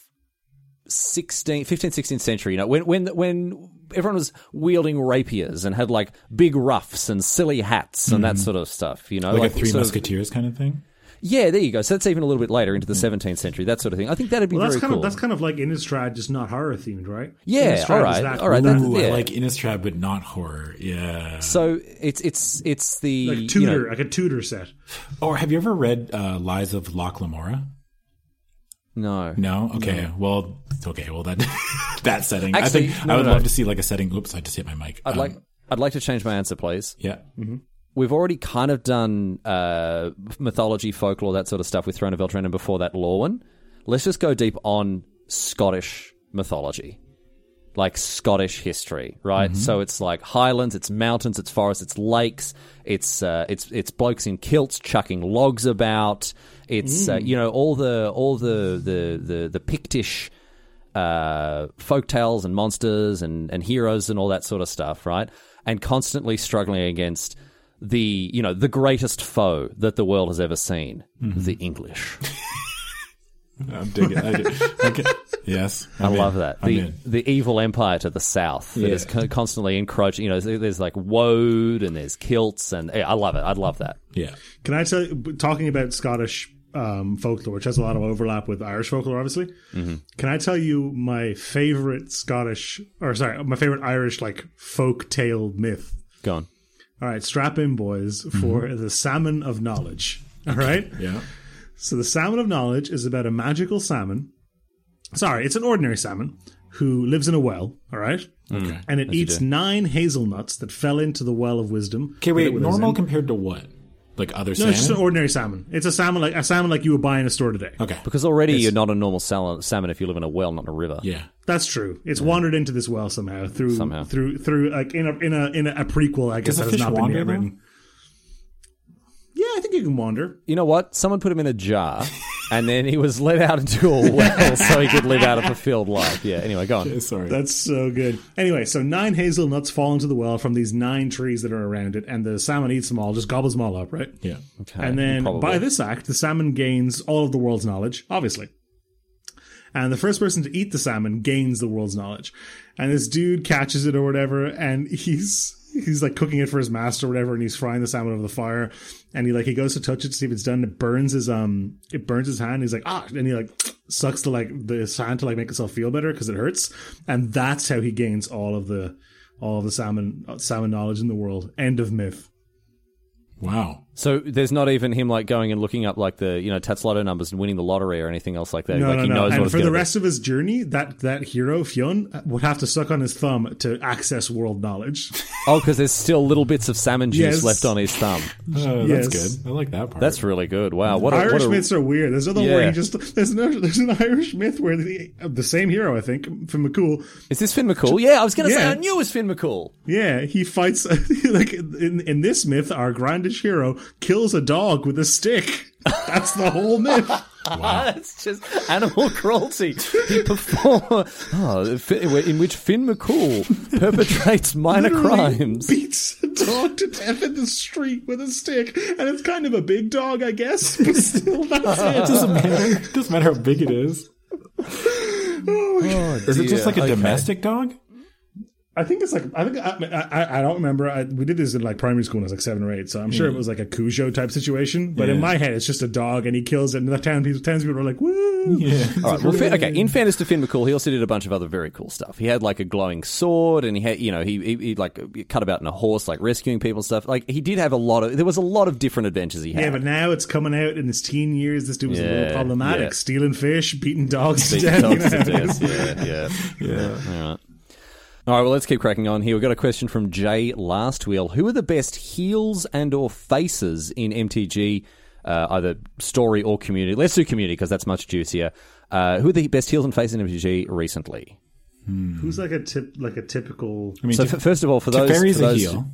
16, 15th, 16th century. You know, when when when everyone was wielding rapiers and had like big ruffs and silly hats and that sort of stuff. You know, Like, a Three sort of- Musketeers kind of thing. Yeah, there you go. So that's even a little bit later into the 17th century, that sort of thing. I think that'd be well that's very kind cool. of that's kind of like Innistrad just not horror themed right Yeah, Innistrad all is right, that all right, Ooh, yeah. I like Innistrad, but not horror. Yeah. so it's it's it's the like you Tudor know- like a Tudor set Or have you ever read uh, Lies of Locke Lamora? no, No. Okay. Well. Okay. Well, that that setting. Actually, I think no, I would no. love to see like a setting. Oops! I just hit my mic. I'd Um, like I'd like to change my answer, please. Yeah. We've already kind of done uh, mythology, folklore, that sort of stuff with Throne of Eldraine, and before that, Lorwyn. Let's just go deep on Scottish mythology, like Scottish history, right? So it's like highlands, it's mountains, it's forests, it's lakes, it's uh, it's it's blokes in kilts chucking logs about. It's uh, you know all the all the the the, the Pictish uh, folk tales and monsters and, and heroes and all that sort of stuff, right? And constantly struggling against the you know the greatest foe that the world has ever seen, the English. I'm digging. I dig- okay. Yes. I I'm in. love that. The the evil empire to the south that Yeah. is co- constantly encroaching. You know, there's, there's like woad and there's kilts and yeah, I love it. I'd love that. Yeah. Can I tell you, talking about Scottish um, folklore, which has a lot of overlap with Irish folklore, obviously? Mm-hmm. Can I tell you my favorite Scottish, or sorry, my favorite Irish, like, folk tale myth? Go on. All right, strap in, boys, for Mm-hmm. the Salmon of Knowledge. All right? Yeah. So the Salmon of Knowledge is about a magical salmon. Sorry, it's an ordinary salmon who lives in a well, all right? Okay. And it eats nine hazelnuts that fell into the well of wisdom. Okay. Wait. Normal compared to what? Like other No, salmon? it's just an ordinary salmon. It's a salmon like a salmon like you would buy in a store today. okay. Because already you're not a normal sal- salmon if you live in a well, not in a river. Yeah. That's true. It's wandered into this well somehow through Somehow. through through like in a in a in a, a prequel. I guess Does a that has fish not been wander, yet written. Yeah, I think you can wander. You know what? Someone put him in a jar and then he was let out into a well so he could live out a fulfilled life. Yeah. Anyway, go on. Sorry. That's so good. Anyway, so nine hazelnuts fall into the well from these nine trees that are around it, and the salmon eats them all, just gobbles them all up, right? yeah. Okay. And then probably. by this act, the salmon gains all of the world's knowledge, obviously. And the first person to eat the salmon gains the world's knowledge. And this dude catches it or whatever, and he's he's like cooking it for his master or whatever, and he's frying the salmon over the fire. And he like he goes to touch it to see if it's done. It burns his um it burns his hand. He's like ah, and he like sucks the like the hand to like make himself feel better because it hurts. And that's how he gains all of the all of the salmon salmon knowledge in the world. End of myth. Wow. So there's not even him like going and looking up like the you know Tatts Lotto numbers and winning the lottery or anything else like that. No, like no, he no. knows what And it's for gonna the be. rest of his journey, that that hero Fionn would have to suck on his thumb to access world knowledge. Oh, because there's still little bits of salmon juice Yes. left on his thumb. Oh, Yes. That's good. I like that part. That's really good. Wow, what a, Irish what a, myths are weird. There's another where he just there's no there's an Irish myth where the the same hero I think from McCool. Is this Finn McCool? Yeah, I was going to say I knew it was Finn McCool. Yeah, he fights like in in this myth. Our grandish hero kills a dog with a stick. That's the whole myth. That's just animal cruelty. He perform oh, in which Finn McCool perpetrates minor Literally crimes. Beats a dog to death in the street with a stick, and it's kind of a big dog, I guess. But still, that's it. doesn't matter. It doesn't matter how big it is. Oh, Is it just oh, like a Okay. domestic dog? I think it's like I think I, I, I don't remember. I, we did this in like primary school when I was like seven or eight, so I'm sure it mm. was like a Cujo type situation. But in my head, it's just a dog, and he kills it, and the town people, townspeople are like, "Woo!" Yeah. All right. Well, fa- okay. In fairness to Finn McCool, he also did a bunch of other very cool stuff. He had like a glowing sword, and he had, you know, he he, he like cut about in a horse, like rescuing people and stuff. Like he did have a lot of. There was a lot of different adventures he had. Yeah, but now it's coming out in his teen years. This dude was a little problematic, yeah. stealing fish, beating dogs to death. dogs to you know? death. Yeah, yeah. Yeah. All right. All right, well, let's keep cracking on here. We've got a question from Jay Last Wheel. Who are the best heels and or faces in MTG, uh, either story or community? Let's do community because that's much juicier. Uh, who are the best heels and faces in MTG recently? Who's like a tip, like a typical? I mean, So, Tef- f- first of all, for those, Teferi's for a those heel.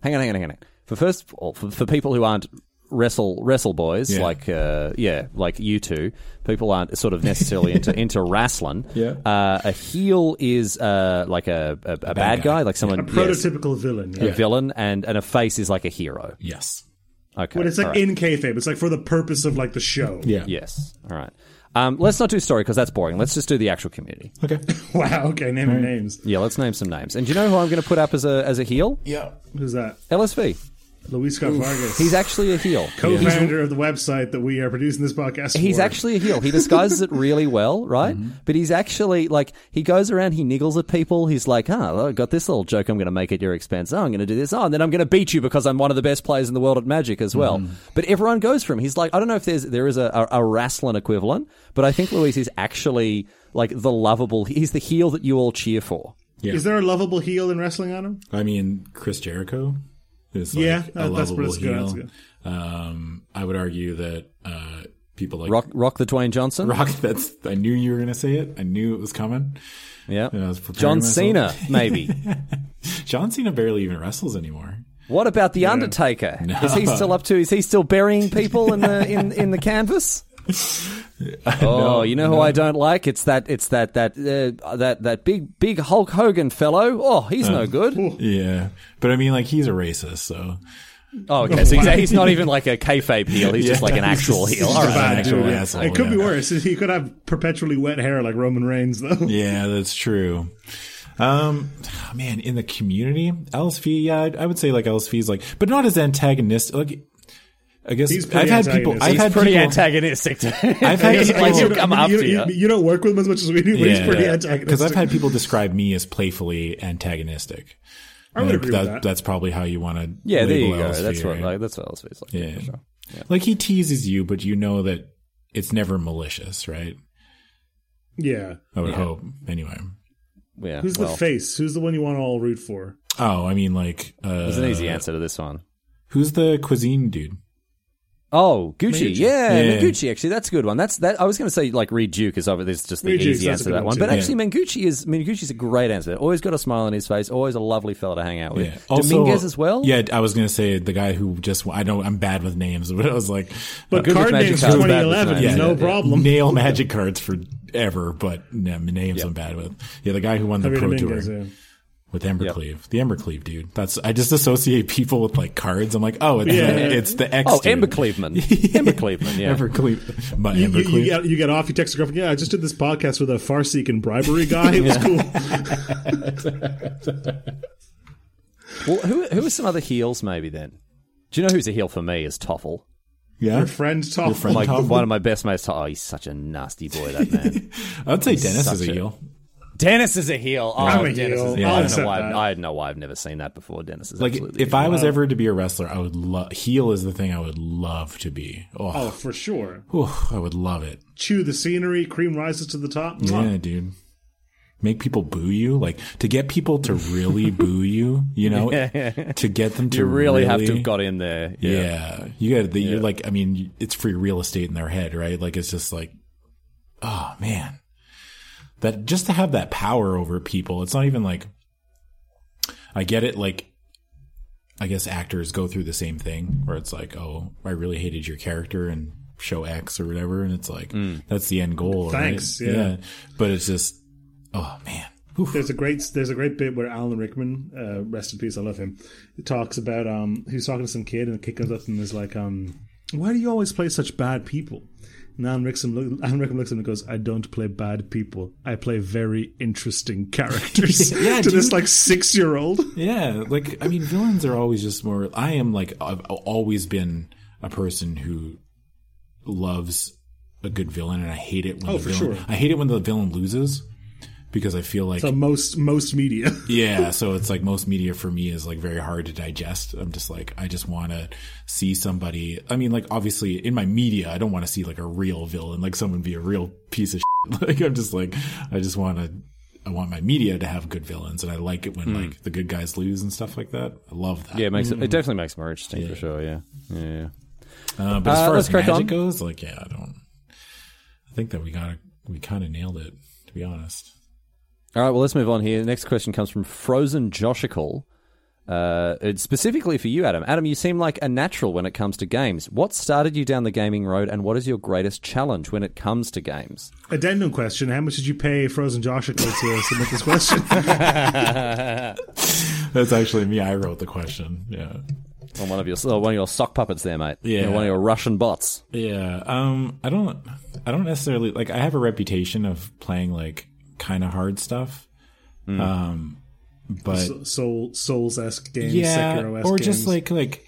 hang on, hang on, hang on. For first, of all, for, for people who aren't wrestle wrestle boys Yeah. like uh, yeah, like you two, people aren't sort of necessarily into into wrestling. Yeah. uh, a heel is uh, like a, a, a bad, guy. guy. like someone A yes, prototypical villain. a Yeah. villain, and and a face is like a hero. Yes. Okay, But it's like all right. in kayfabe. It's like for the purpose of like the show. Yeah. yes, all right. Um, let's not do story because that's boring. Let's just do the actual community. Okay. Wow. Okay. Naming names. Yeah, let's name some names. And do you know who I'm going to put up as a as a heel? Yeah. Who's that? LSV. Luis Scott Vargas. He's actually a heel. co-founder of the website that we are producing this podcast. He's for. actually a heel. He disguises it really well, right? But he's actually like he goes around, he niggles at people. He's like, "Ah, I got this little joke. I'm going to make at your expense. Oh, I'm going to do this. Oh, and then I'm going to beat you because I'm one of the best players in the world at Magic as well." But everyone goes for him. He's like, I don't know if there's there is a, a, a wrestling equivalent, but I think Luis is actually like the lovable. He's the heel that you all cheer for. Yeah. Is there a lovable heel in wrestling on him? I mean, Chris Jericho is like Yeah, a that- that's lovable pretty good, heel. that's good. Um, I would argue that uh, people like Rock, Rock the Dwayne Johnson. Rock. That's I knew you were going to say it. I knew it was coming. yeah. I was preparing John myself. Cena, maybe. John Cena barely even wrestles anymore. What about the Undertaker? Is he still up to? Is he still burying people in the in, in the canvas? Oh, you know who I don't like? It's that it's that that uh, that that big big Hulk Hogan fellow. Oh, he's no good. Yeah, but I mean, like he's a racist, so Oh, okay. So he's, he's not even like a kayfabe heel. He's just Yeah. like an actual heel. All He's a right. bad actual dude. asshole, it could be yeah. worse. He could have perpetually wet hair like Roman Reigns, though. yeah, that's true. Um, man, in the community, LSV, yeah, I, I would say like LSV is like, but not as antagonistic. Like, I guess He's pretty I've had people. I've He's had Pretty people, antagonistic. I've had people- like, you come I mean, you, you. you, you don't work with him as much as we do, but he's pretty antagonistic. Because I've had people describe me as playfully antagonistic. I would And agree with that. That's probably how you want to. Yeah, there you go. LSV, That's what right? like that's what else feels like. Yeah. for sure. Like he teases you, but you know that it's never malicious, right? yeah. I would Yeah. hope. Anyway. Yeah. Who's well, the face? Who's the one you want to all root for? Oh, I mean, like, uh, There's an easy answer to this one. Who's the cuisine dude? Oh, Gucci. Mengucci. Yeah, Yeah. Mengucci. Actually, that's a good one. That's that. I was going to say like Reed Duke is over. There's just the Reed easy that's answer to that one one. too. But Yeah. actually, Mengucci is Mengucci's a great answer. Always got a smile on his face. Always a lovely fella to hang out with. Yeah. Also- Dominguez as well. Yeah, I was gonna say the guy who just I know I'm bad with names, but I was like, But Good card magic names cards, for 2011, yeah, no Yeah, yeah. problem. nail magic cards forever, but no, names I'm bad with. Yeah, the guy who won the Javier pro Dominguez, tour yeah. With Embercleave, the Embercleave dude. That's I just associate people with like cards. I'm like, oh, it's Yeah. the, it's the X. Oh, dude. Ember Cleveman. Ember Yeah. Embercleave, my You, you, Embercleave. you, get, you get off, you text your girlfriend, yeah, I just did this podcast with a far seeking bribery guy. It was cool. Well, who who are some other heels maybe then? Do you know who's a heel for me? Is Toffel. yeah, Your friend Tom. friend Like Toffel? one of my best mates. Oh, he's such a nasty boy. That man. I'd say Denis is a a- heel. Denis is a heel. Oh, I'm a Denis heel. Is, Yeah. I don't know accept why. that. I know why I've never seen that before. Denis is Like absolutely if I was ever to be a wrestler, I would love heel is the thing I would love to be. Oh, Oh, for sure. whew, I would love it. Chew the scenery, cream rises to the top. Mwah. Yeah, dude. Make people boo you, like to get people to really boo you. You know, to get them to you really, have to have got in there. Yeah, Yeah. you got the. You're like, I mean, it's free real estate in their head, right? Like it's just like, oh man, that just to have that power over people. It's not even like, I get it. Like, I guess actors go through the same thing where it's like, oh, I really hated your character and show X or whatever, and it's like that's the end goal. Thanks, right? yeah. but it's just, oh man. Oof. There's a great there's a great bit where Alan Rickman, uh, rest in peace, I love him. Talks about um he's talking to some kid and the kid comes up and is like um why do you always play such bad people? Alan Rickman, look, looks at him and goes, I don't play bad people. I play very interesting characters. Yeah, to this like six year old. Yeah, like I mean, villains are always just more. I am like I've always been a person who loves a good villain, and I hate it when Oh, the for villain. sure. I hate it when the villain loses because I feel like So most most media. yeah. So it's like most media for me is like very hard to digest. I'm just like I just want to see somebody. I mean, like obviously in my media, I don't want to see like a real villain, like someone be a real piece of shit. Like I'm just like I just want to. I want my media to have good villains, and I like it when Hmm. like the good guys lose and stuff like that. I love that. Yeah, it makes it, it definitely makes it more interesting for sure. Yeah, yeah. yeah. Uh, but as Uh, far let's as magic on. goes, like, yeah, I don't. I think that we got we kind of nailed it, to be honest. All right, well, let's move on here. The next question comes from Frozen Joshical. Uh, it's specifically for you, Adam. Adam, you seem like a natural when it comes to games. What started you down the gaming road, and what is your greatest challenge when it comes to games? Addendum question: How much did you pay Frozen Joshua to submit this question? That's actually me. I wrote the question. Yeah, Well, one of your oh, one of your sock puppets there, mate. Yeah. You know, one of your Russian bots. yeah. Um, I don't. I don't necessarily like. I have a reputation of playing like kind of hard stuff. Hmm. Um, but Soul Souls esque games, yeah, Sekiro-esque or games. just like like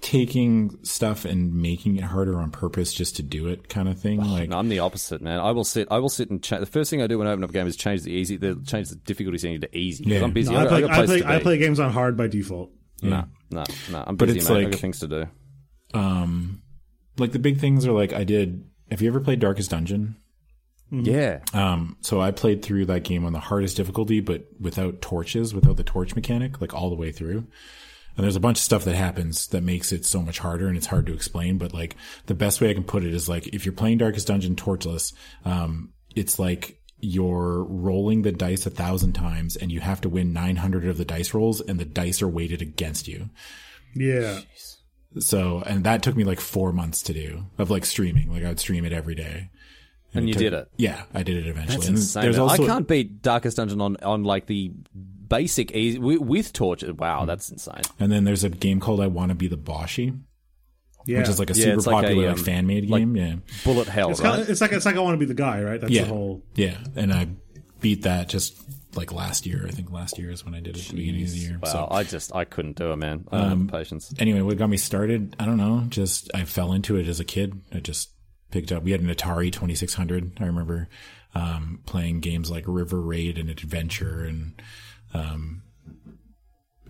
taking stuff and making it harder on purpose just to do it, kind of thing. like No, I'm the opposite, man. I will sit. I will sit and cha- the first thing I do when I open up a game is change the easy, the, change the difficulty setting to easy Yeah. I'm busy. No, I I, play, got I play, to I play games on hard by default. No, no, no. I'm But busy, it's mate. I like- got things to do. um, like the big things are like I did. Have you ever played Darkest Dungeon? Yeah. Um, so I played through that game on the hardest difficulty, but without torches, without the torch mechanic, like all the way through. And there's a bunch of stuff that happens that makes it so much harder and it's hard to explain. But like the best way I can put it is like if you're playing Darkest Dungeon torchless, um, it's like you're rolling the dice a thousand times and you have to win 900 of the dice rolls and the dice are weighted against you. Yeah. So, and that took me like four months to do of like streaming. Like I would stream it every day. And you took- did it. Yeah, I did it eventually. That's insane. There's also I can't beat Darkest Dungeon on, on like the basic easy with, with torches. Wow, that's insane. And then there's a game called I Want to Be the Boshy, Yeah. which is like a Yeah, super it's like a, popular like, um, fan made like- game. yeah, Bullet hell, it's, right? kind of, it's like it's like I want to be the guy, right? That's yeah, the whole. yeah. And I beat that just like last year. I think last year is when I did it at the beginning of the year. wow, So I just I couldn't do it, man. I don't Um, have the patience. anyway, what got me started? I don't know. Just I fell into it as a kid. I just picked up. We had an Atari 2600. I remember um, playing games like River Raid and Adventure, and um,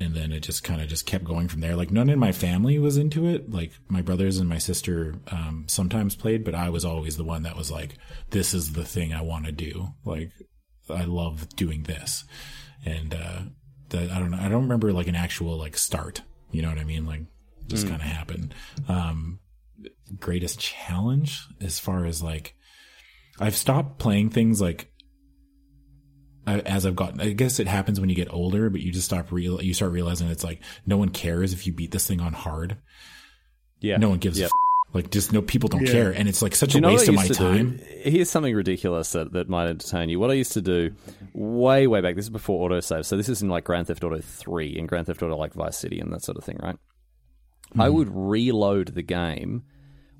and then it just kind of just kept going from there. Like none in my family was into it. Like my brothers and my sister um, sometimes played, but I was always the one that was like, "This is the thing I want to do." Like I love doing this, and uh, that I don't know. I don't remember like an actual like start. You know what I mean? Like just kind of happened. Um, greatest challenge as far as like I've stopped playing things like as I've gotten. I guess it happens when you get older, but you just stop real. You start realizing it's like no one cares if you beat this thing on hard. Yeah. No one gives Yeah. a f- like just no people don't Yeah. care, and it's like such Do a you know what waste of my time. do? Here's something ridiculous that, that might entertain you. What I used to do way, way back, this is before autosave. So this is in like Grand Theft Auto 3 and Grand Theft Auto like Vice City and that sort of thing, right? I Hmm. would reload the game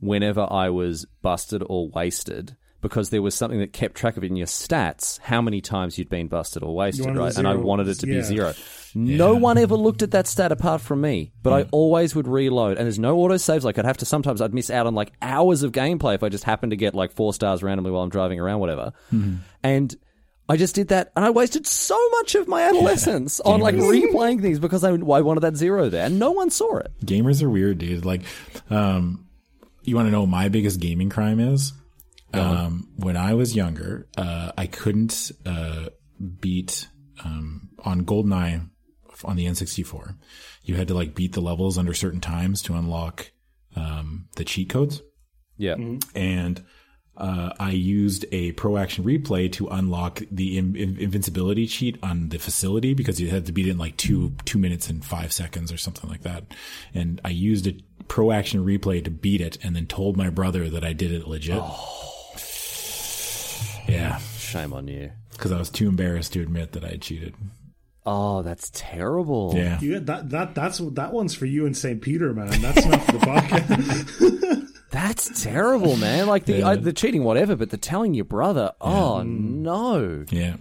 whenever I was busted or wasted because there was something that kept track of it in your stats how many times you'd been busted or wasted, right? And I wanted it to be Yeah. zero. No one ever looked at that stat apart from me, but I always would reload. And there's no auto saves. Like I'd have to sometimes I'd miss out on like hours of gameplay if I just happened to get like four stars randomly while I'm driving around, whatever. And I just did that, and I wasted so much of my adolescence on like replaying things because I, I wanted that zero there, and no one saw it. Gamers are weird, dude. Like, um, you want to know what my biggest gaming crime is? Um, when I was younger, uh, I couldn't, uh, beat, um, on GoldenEye on the N64. You had to like beat the levels under certain times to unlock, um, the cheat codes. Yeah, And, uh, I used a pro action replay to unlock the in- in- invincibility cheat on the facility because you had to beat it in like two two minutes and five seconds or something like that. And I used a pro action replay to beat it, and then told my brother that I did it legit. Oh. Yeah, shame on you. because I was too embarrassed to admit that I cheated. Oh, that's terrible. Yeah, You, that that that's that one's for you and St. Peter, man. That's not for the podcast. That's terrible, man. Like the I, the cheating, whatever, but the telling your brother. Oh no! yeah.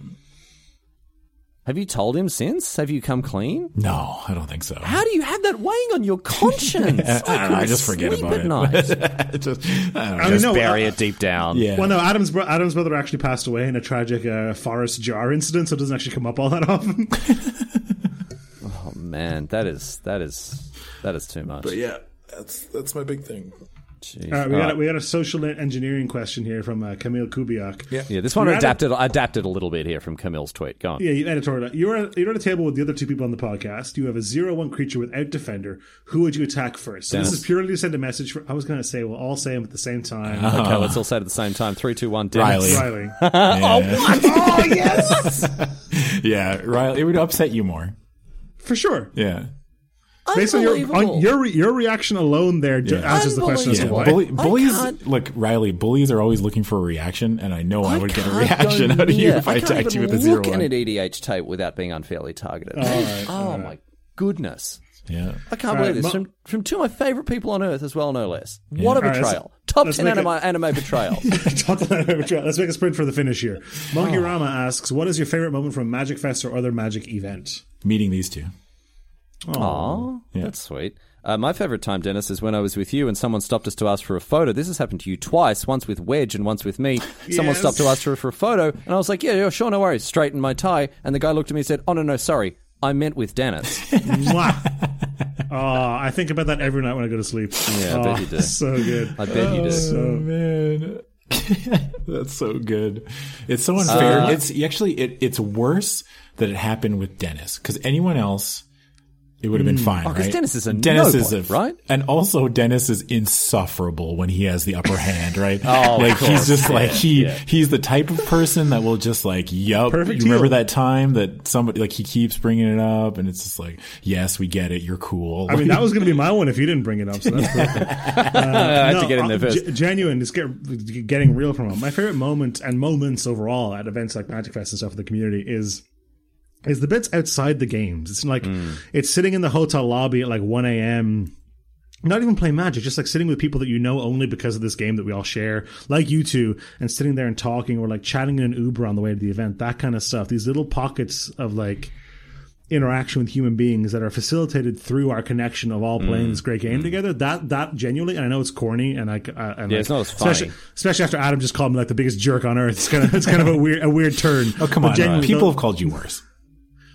Have you told him since? Have you come clean? No, I don't think so. How do you have that weighing on your conscience? I don't know, I just forget sleep about at it. night. Just- I don't know. I mean, no, Bury uh, it deep down. yeah. Well, no, Adam's bro- Adam's brother actually passed away in a tragic uh, forest jar incident, so it doesn't actually come up all that often. Oh man, that is that is that is too much. But yeah, that's that's my big thing. Jeez. All right, we All got right. a, we got a social engineering question here from uh, Camille Kubiak. Yeah. Yeah, this one You're at adapted adapted a little bit here from Camille's tweet. Go on. Yeah, you editorial. You're at, you're at a table with the other two people on the podcast. You have a zero one creature without defender. Who would you attack first? So this is purely to send a message. For, I was going to say we'll all say them at the same time. Okay, let's all say it at the same time. Three, two, one. Denis. Riley. Riley. oh yes, Yeah, Riley. It would upset you more. for sure. Yeah. Based on your Unbelievable. on your re- your reaction alone, there Yeah. answers the question as to why. Bully, bullies, can't- look, Riley, bullies are always looking for a reaction, and I know I, would get a reaction go out of you near- if I, can't attacked you with a zero look one. at an EDH tape without being unfairly targeted. right, oh my goodness. Yeah. I can't All believe right, this. Mo- from, from two of my favorite people on earth as well, no less. What a All right, let's- betrayal. Top let's 10 make anime, it- anime betrayal. Let's make a sprint for the finish here. Monkey Oh. Rama asks, "What is your favorite moment from Magic Fest or other Magic event?" Meeting these two. Aw, that's sweet. Uh, my favorite time, Denis, is when I was with you and someone stopped us to ask for a photo. This has happened to you twice, once with Wedge and once with me. Someone Yes. stopped to ask for, for a photo, and I was like, yeah, yeah, sure, no worries. Straighten my tie. And the guy looked at me and said, oh, no, no, sorry. I meant with Denis. Mwah. Oh, I think about that every night when I go to sleep. Yeah, I bet Oh, you do. So good. I bet you do. Oh man, that's so good. It's so unfair. Uh, it's actually it, it's worse that it happened with Denis because anyone else. It would have been fine, Oh, 'cause right? Denis is a Denis no is a right? and also Denis is insufferable when he has the upper hand, right? Oh, of like he's course. just like he Yeah. he's the type of person that will just like yup. Perfect you remember that time that somebody like he keeps bringing it up, and it's just like, yes, we get it. You're cool. I mean, that was going to be my one if you didn't bring it up. So that's perfect. I had to get in there uh, first. ge- genuine, just get, getting real from it. My favorite moment and moments overall at events like Magic Fest and stuff with the community is is the bits outside the games. It's like Hmm. it's sitting in the hotel lobby at like one a.m. Not even playing Magic, just like sitting with people that you know only because of this game that we all share, like you two, and sitting there and talking or like chatting in an Uber on the way to the event. That kind of stuff. These little pockets of like interaction with human beings that are facilitated through our connection of all Mm. playing this great game together. That that genuinely, and I know it's corny, and I uh, and Yeah, like, it's not as funny. especially, especially after Adam just called me like the biggest jerk on earth. It's kind of it's kind of a weird a weird turn. oh come But on, genuinely, people have called you worse.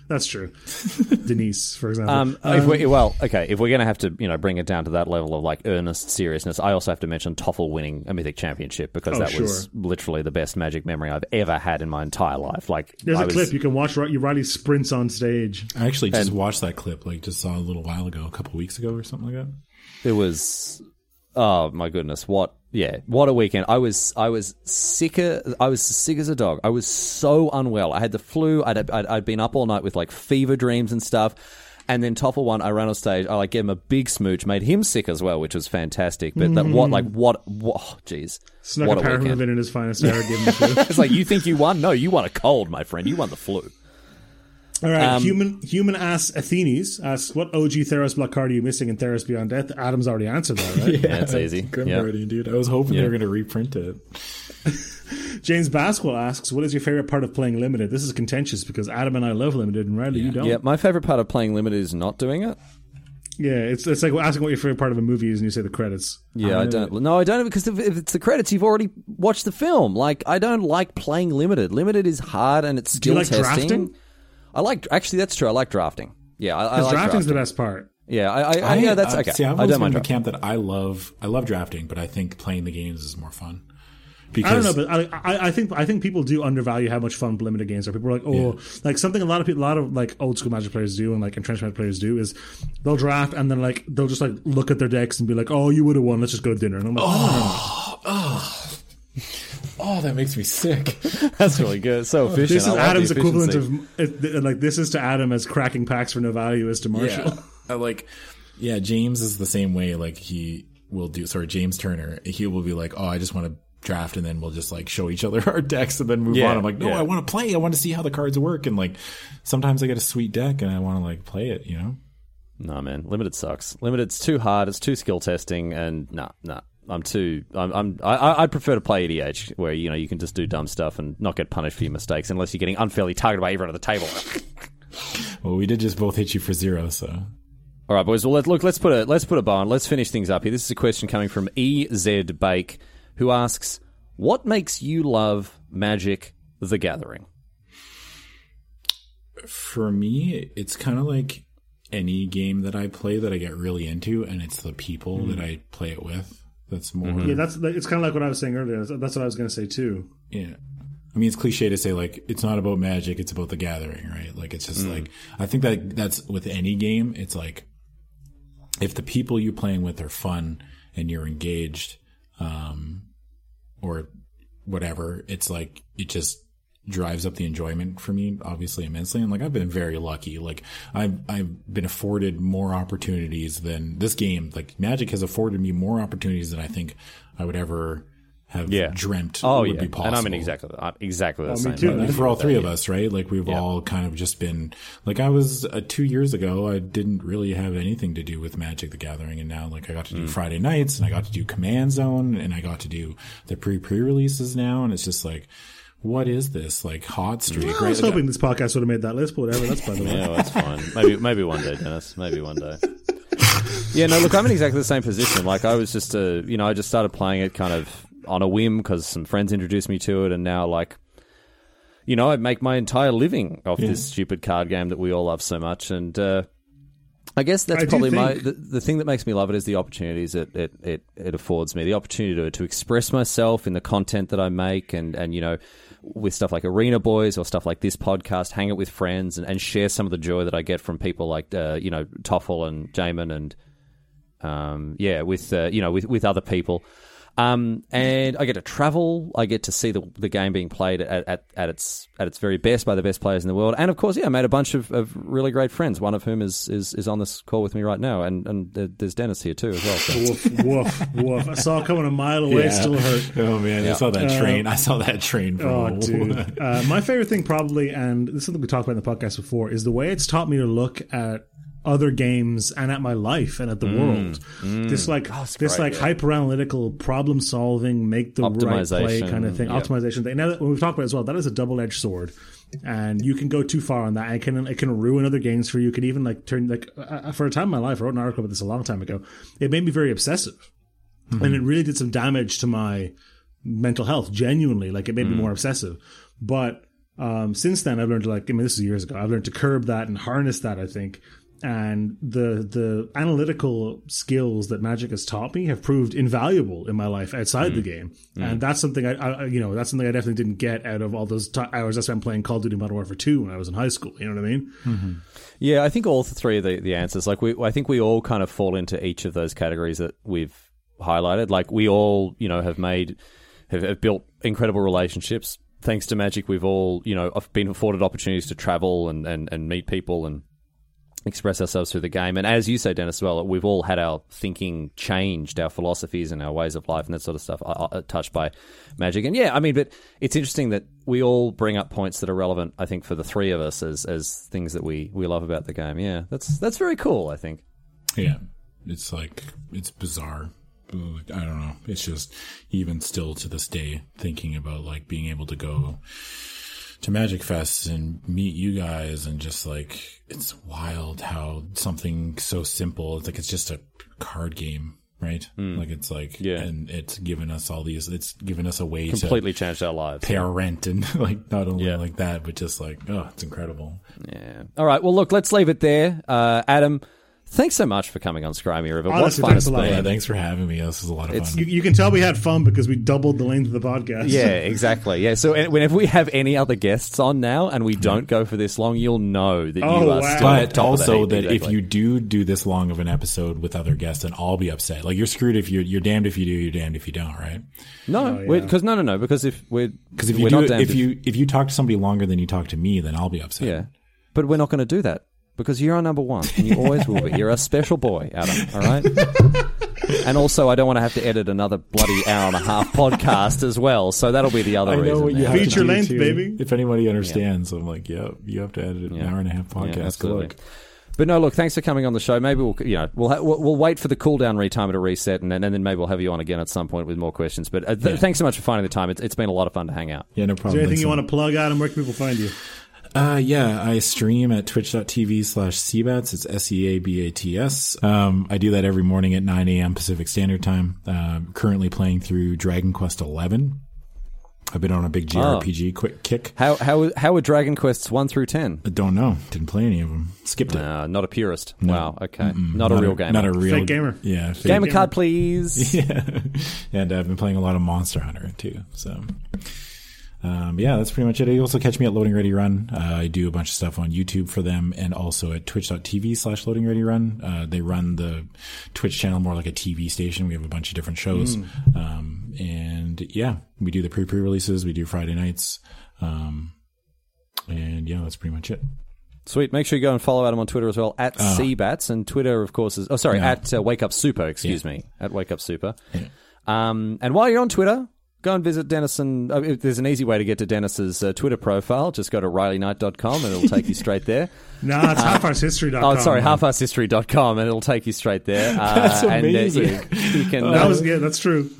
That's true. Denise, for example. Um, if we, well, okay, if we're going to have to, you know, bring it down to that level of like earnest seriousness, I also have to mention Toffel winning a Mythic Championship because Oh, that was literally the best Magic memory I've ever had in my entire life. Like, There's I a was, clip you can watch. Ri- Riley sprints on stage. I actually just watched that clip, like just saw a little while ago, a couple weeks ago or something like that. It was Oh my goodness, what? Yeah, what a weekend! I was I was sicker. I was sick as a dog. I was so unwell. I had the flu. I'd I'd, I'd been up all night with like fever dreams and stuff. And then Toffel one, I ran on stage. I like gave him a big smooch, made him sick as well, which was fantastic. But that what like what what? Oh, jeez, Snuck what a paraffin in his finest hour. Give him the flu. It's like you think you won? No, you won a cold, my friend. You won the flu. All right, Um, human human ass Athenes asks, "What OG Theros block card are you missing in Theros Beyond Death?" Adam's already answered that, right? Yeah, That's easy. Grim Yeah. Guardian, dude. I was hoping Yeah. they were going to reprint it. James Basquel asks, "What is your favorite part of playing limited?" This is contentious because Adam and I love limited, and Riley, you don't. Yeah, my favorite part of playing limited is not doing it. Yeah, it's it's like asking what your favorite part of a movie is, and you say the credits. Yeah, I don't. No, I don't because if, if it's the credits, you've already watched the film. Like, I don't like playing limited. Limited is hard and it's you like testing. drafting? I like actually that's true. I like drafting. Yeah, I, I Because like drafting's drafting. the best part. Yeah, I, I, I, yeah, that's okay. See, I've I always don't been mind in the camp that I love. I love drafting, but I think playing the games is more fun. I don't know, but I, I, I think I think people do undervalue how much fun limited games are. People are like, oh, like something a lot of people, a lot of like old school Magic players do, and like entrenched Magic players do is they'll draft and then like they'll just like look at their decks and be like, oh, you would have won. Let's just go to dinner. And I'm like, oh, oh, Oh, that makes me sick. That's really good. So efficient. this is I Adam's equivalent of like this is to Adam as cracking packs for no value is to Marshall. Yeah. I like, yeah, James is the same way. Like he will do, sorry, James Turner, he will be like, oh, I just want to draft and then we'll just like show each other our decks and then move Yeah, on. I'm like, no, yeah. I want to play. I want to see how the cards work. And like, sometimes I get a sweet deck and I want to like play it, you know? No man, limited sucks. Limited's too hard. It's too skill testing, and nah, nah. I'm too. I'm. I'm I, I- I'd prefer to play EDH, where you know you can just do dumb stuff and not get punished for your mistakes, unless you're getting unfairly targeted by everyone at the table. Well, we did just both hit you for zero. So All right, boys. Well, let, look. Let's put a let's put a bow on. Let's finish things up here. This is a question coming from Ez Bake, who asks, "What makes you love Magic: The Gathering?" for me, it's kind of like any game that I play that I get really into, and it's the people hmm. that I play it with. That's more. Yeah, that's it's kind of like what I was saying earlier. That's, that's what I was going to say too. Yeah. I mean, it's cliche to say like it's not about magic; it's about the gathering, right? Like it's just like I think that that's with any game. It's like if the people you're playing with are fun and you're engaged, um, or whatever, it's like it just drives up the enjoyment for me, obviously immensely. And like I've been very lucky. Like I've I've been afforded more opportunities than this game. Like Magic has afforded me more opportunities than I think I would ever have Yeah. dreamt Oh would yeah, be possible. and I'm in exactly I'm exactly the me same. too, boat. for all three of us, right? Like we've all kind of just been like I was uh, two years ago. I didn't really have anything to do with Magic: The Gathering, and now like I got to do Mm. Friday nights, and I got to do Command Zone, and I got to do the pre pre releases now, and it's just like, what is this like hot streak? I was hoping this podcast would have made that list, but whatever. That's by the way. Yeah, that's fine. Maybe maybe one day, Denis. Maybe one day. Yeah, no, look, I'm in exactly the same position. Like, I was just a, you know, I just started playing it kind of on a whim because some friends introduced me to it, and now, like, you know, I make my entire living off this stupid card game that we all love so much, and uh, I guess that's I do probably my the, the thing that makes me love it is the opportunities it it, it, it affords me, the opportunity to, to express myself in the content that I make, and and you know, with stuff like Arena Boys or stuff like this podcast, hang out with friends and, and share some of the joy that I get from people like uh, you know Toffel and Jamin and um, yeah, with uh, you know with with other people. Um, and I get to travel. I get to see the, the game being played at, at, at its at its very best by the best players in the world. And of course, yeah, I made a bunch of, of really great friends. One of whom is, is, is on this call with me right now, and and there's Denis here too as well. So. woof, woof, woof. I saw it coming a mile away. yeah. Still hurt. Oh man, I saw that train. I saw that train. From Oh, dude. Uh, my favorite thing, probably, and this is something we talked about in the podcast before, is the way it's taught me to look at other games and at my life and at the mm, world. Mm. This like oh, this great, like yeah. hyper analytical problem solving, make the right play kind of thing. yeah. Optimization thing. Now that when we've talked about it as well, that is a double edged sword. And you can go too far on that. And it can it can ruin other games for you. It can even like turn like uh, uh, for a time in my life. I wrote an article about this a long time ago. It made me very obsessive mm-hmm. and it really did some damage to my mental health genuinely like it made me mm. more obsessive but um, since then i've learned to like i mean this is years ago i've learned to curb that and harness that i think and the the analytical skills that magic has taught me have proved invaluable in my life outside the hmm. game hmm. and that's something I, I you know that's something i definitely didn't get out of all those t- hours i spent playing call of duty modern warfare 2 when i was in high school you know what i mean mm-hmm. Yeah, I think all three of the, the answers. Like we, I think we all kind of fall into each of those categories that we've highlighted. Like we all, you know, have made have, have built incredible relationships thanks to Magic. We've all, you know, I've been afforded opportunities to travel and and, and meet people and express ourselves through the game. And as you say, Denis, well, we've all had our thinking changed, our philosophies and our ways of life and that sort of stuff uh, uh, touched by magic. And yeah, I mean, but it's interesting that we all bring up points that are relevant, I think, for the three of us as, as things that we, we love about the game. Yeah, that's, that's very cool, I think. Yeah. It's like, it's bizarre. I don't know. It's just even still to this day thinking about like being able to go to Magic Fest and meet you guys and just like it's wild how something so simple it's like it's just a card game right? Mm. like it's like yeah. and it's given us all these it's given us a way completely to completely changed our lives. pay our rent and like not only yeah. like that but just like oh it's incredible. Yeah. All right. Well look let's leave it there. Uh, adam Thanks so much for coming on Scry Me a River. Oh, what fun it's been. Yeah, thanks for having me. This is a lot of it's, fun. You, you, can tell we had fun because we doubled the length of the podcast. Yeah, exactly. Yeah, so whenever we have any other guests on now and we don't go for this long, you'll know that oh, you are wow. still But also that exactly. if you do do this long of an episode with other guests, then I'll be upset. Like you're screwed if you're you're damned if you do, you're damned if you don't, right? No, because oh, yeah. no, no, no. Because if we're because if you do, if you if you talk to somebody longer than you talk to me, then I'll be upset. Yeah, but we're not going to do that because you're our number one, and you always will be. You're a special boy, Adam. All right. and also, I don't want to have to edit another bloody hour and a half podcast as well. So that'll be the other I know reason. What you have Feature length, too. baby. If anybody understands, yeah. I'm like, yeah, you have to edit an yeah. hour and a half podcast. Yeah, absolutely. But no, look, thanks for coming on the show. Maybe we'll, you know, we'll ha- we'll, we'll wait for the cooldown retimer to reset, and, and then maybe we'll have you on again at some point with more questions. But uh, th- yeah. thanks so much for finding the time. It's, it's been a lot of fun to hang out. Yeah, no problem. Is there anything you want to plug out, and where can people find you? Uh, yeah, I stream at twitch.tv slash Seabats. It's S-E-A-B-A-T-S. Um, I do that every morning at 9 a.m. Pacific Standard Time. Uh, currently playing through Dragon Quest 11. I've been on a big JRPG oh. quick kick. How how how are Dragon Quests one through ten? I don't know. Didn't play any of them. Skipped it. Uh, not a purist. No. Wow. Okay. Not, not, a real gamer. Not a real fake gamer. Yeah. Fake gamer, gamer card, please. Yeah. and I've been playing a lot of Monster Hunter too. So um, yeah, that's pretty much it. You also catch me at Loading Ready Run. Uh, I do a bunch of stuff on YouTube for them and also at twitch.tv slash Loading Ready Run. Uh, they run the Twitch channel more like a TV station. We have a bunch of different shows. Mm. Um, and yeah, we do the pre pre releases. We do Friday nights. Um, and yeah, that's pretty much it. Sweet. Make sure you go and follow Adam on Twitter as well at oh. Seabats and Twitter, of course, is oh sorry yeah. at uh, Wake Up Super. Excuse yeah. me, at Wake Up Super. Yeah. Um, and while you're on Twitter, Go and visit Denis and uh, there's an easy way to get to Denis's uh, Twitter profile. Just go to RileyKnight.com and it'll take you straight there. no, it's uh, halfarsedhistory.com. Oh, sorry, halfarsedhistory.com and it'll take you straight there. Uh, that's amazing. And, you, you, can, that was, yeah, that's true.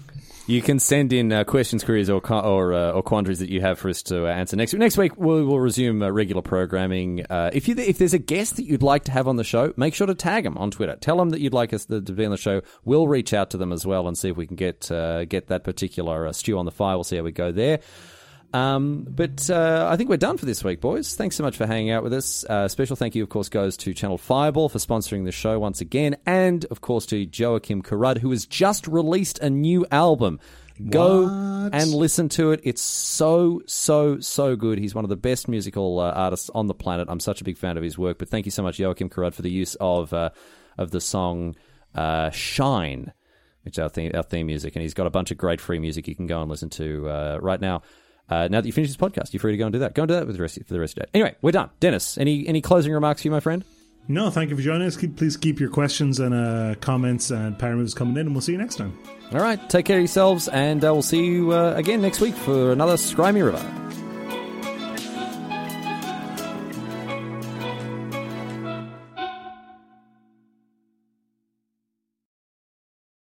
You can send in uh, questions, queries, or or, uh, or quandaries that you have for us to uh, answer next week. Next week we will resume uh, regular programming. Uh, if you if there's a guest that you'd like to have on the show, make sure to tag them on Twitter. Tell them that you'd like us to, to be on the show. We'll reach out to them as well and see if we can get get that particular stew on the fire. We'll see how we go there. Um, but uh, I think we're done for this week, boys. Thanks so much for hanging out with us. Uh, special thank you, of course, goes to Channel Fireball for sponsoring the show once again, and of course to Joakim Karud, who has just released a new album. Go what? and listen to it. It's so, so, so good. He's one of the best musical uh, artists on the planet. I'm such a big fan of his work. But thank you so much, Joakim Karud, for the use of uh, of the song uh, "Shine," which is our theme, our theme music. And he's got a bunch of great free music you can go and listen to uh, right now. Uh, now that you finish this podcast, you're free to go and do that. Go and do that with the rest, for the rest of the day. Anyway, we're done. Denis, any any closing remarks for you, my friend? No, thank you for joining us. Keep, please keep your questions and uh, comments and power moves coming in, and we'll see you next time. All right, take care of yourselves, and uh, we'll see you uh, again next week for another Scry Me a River.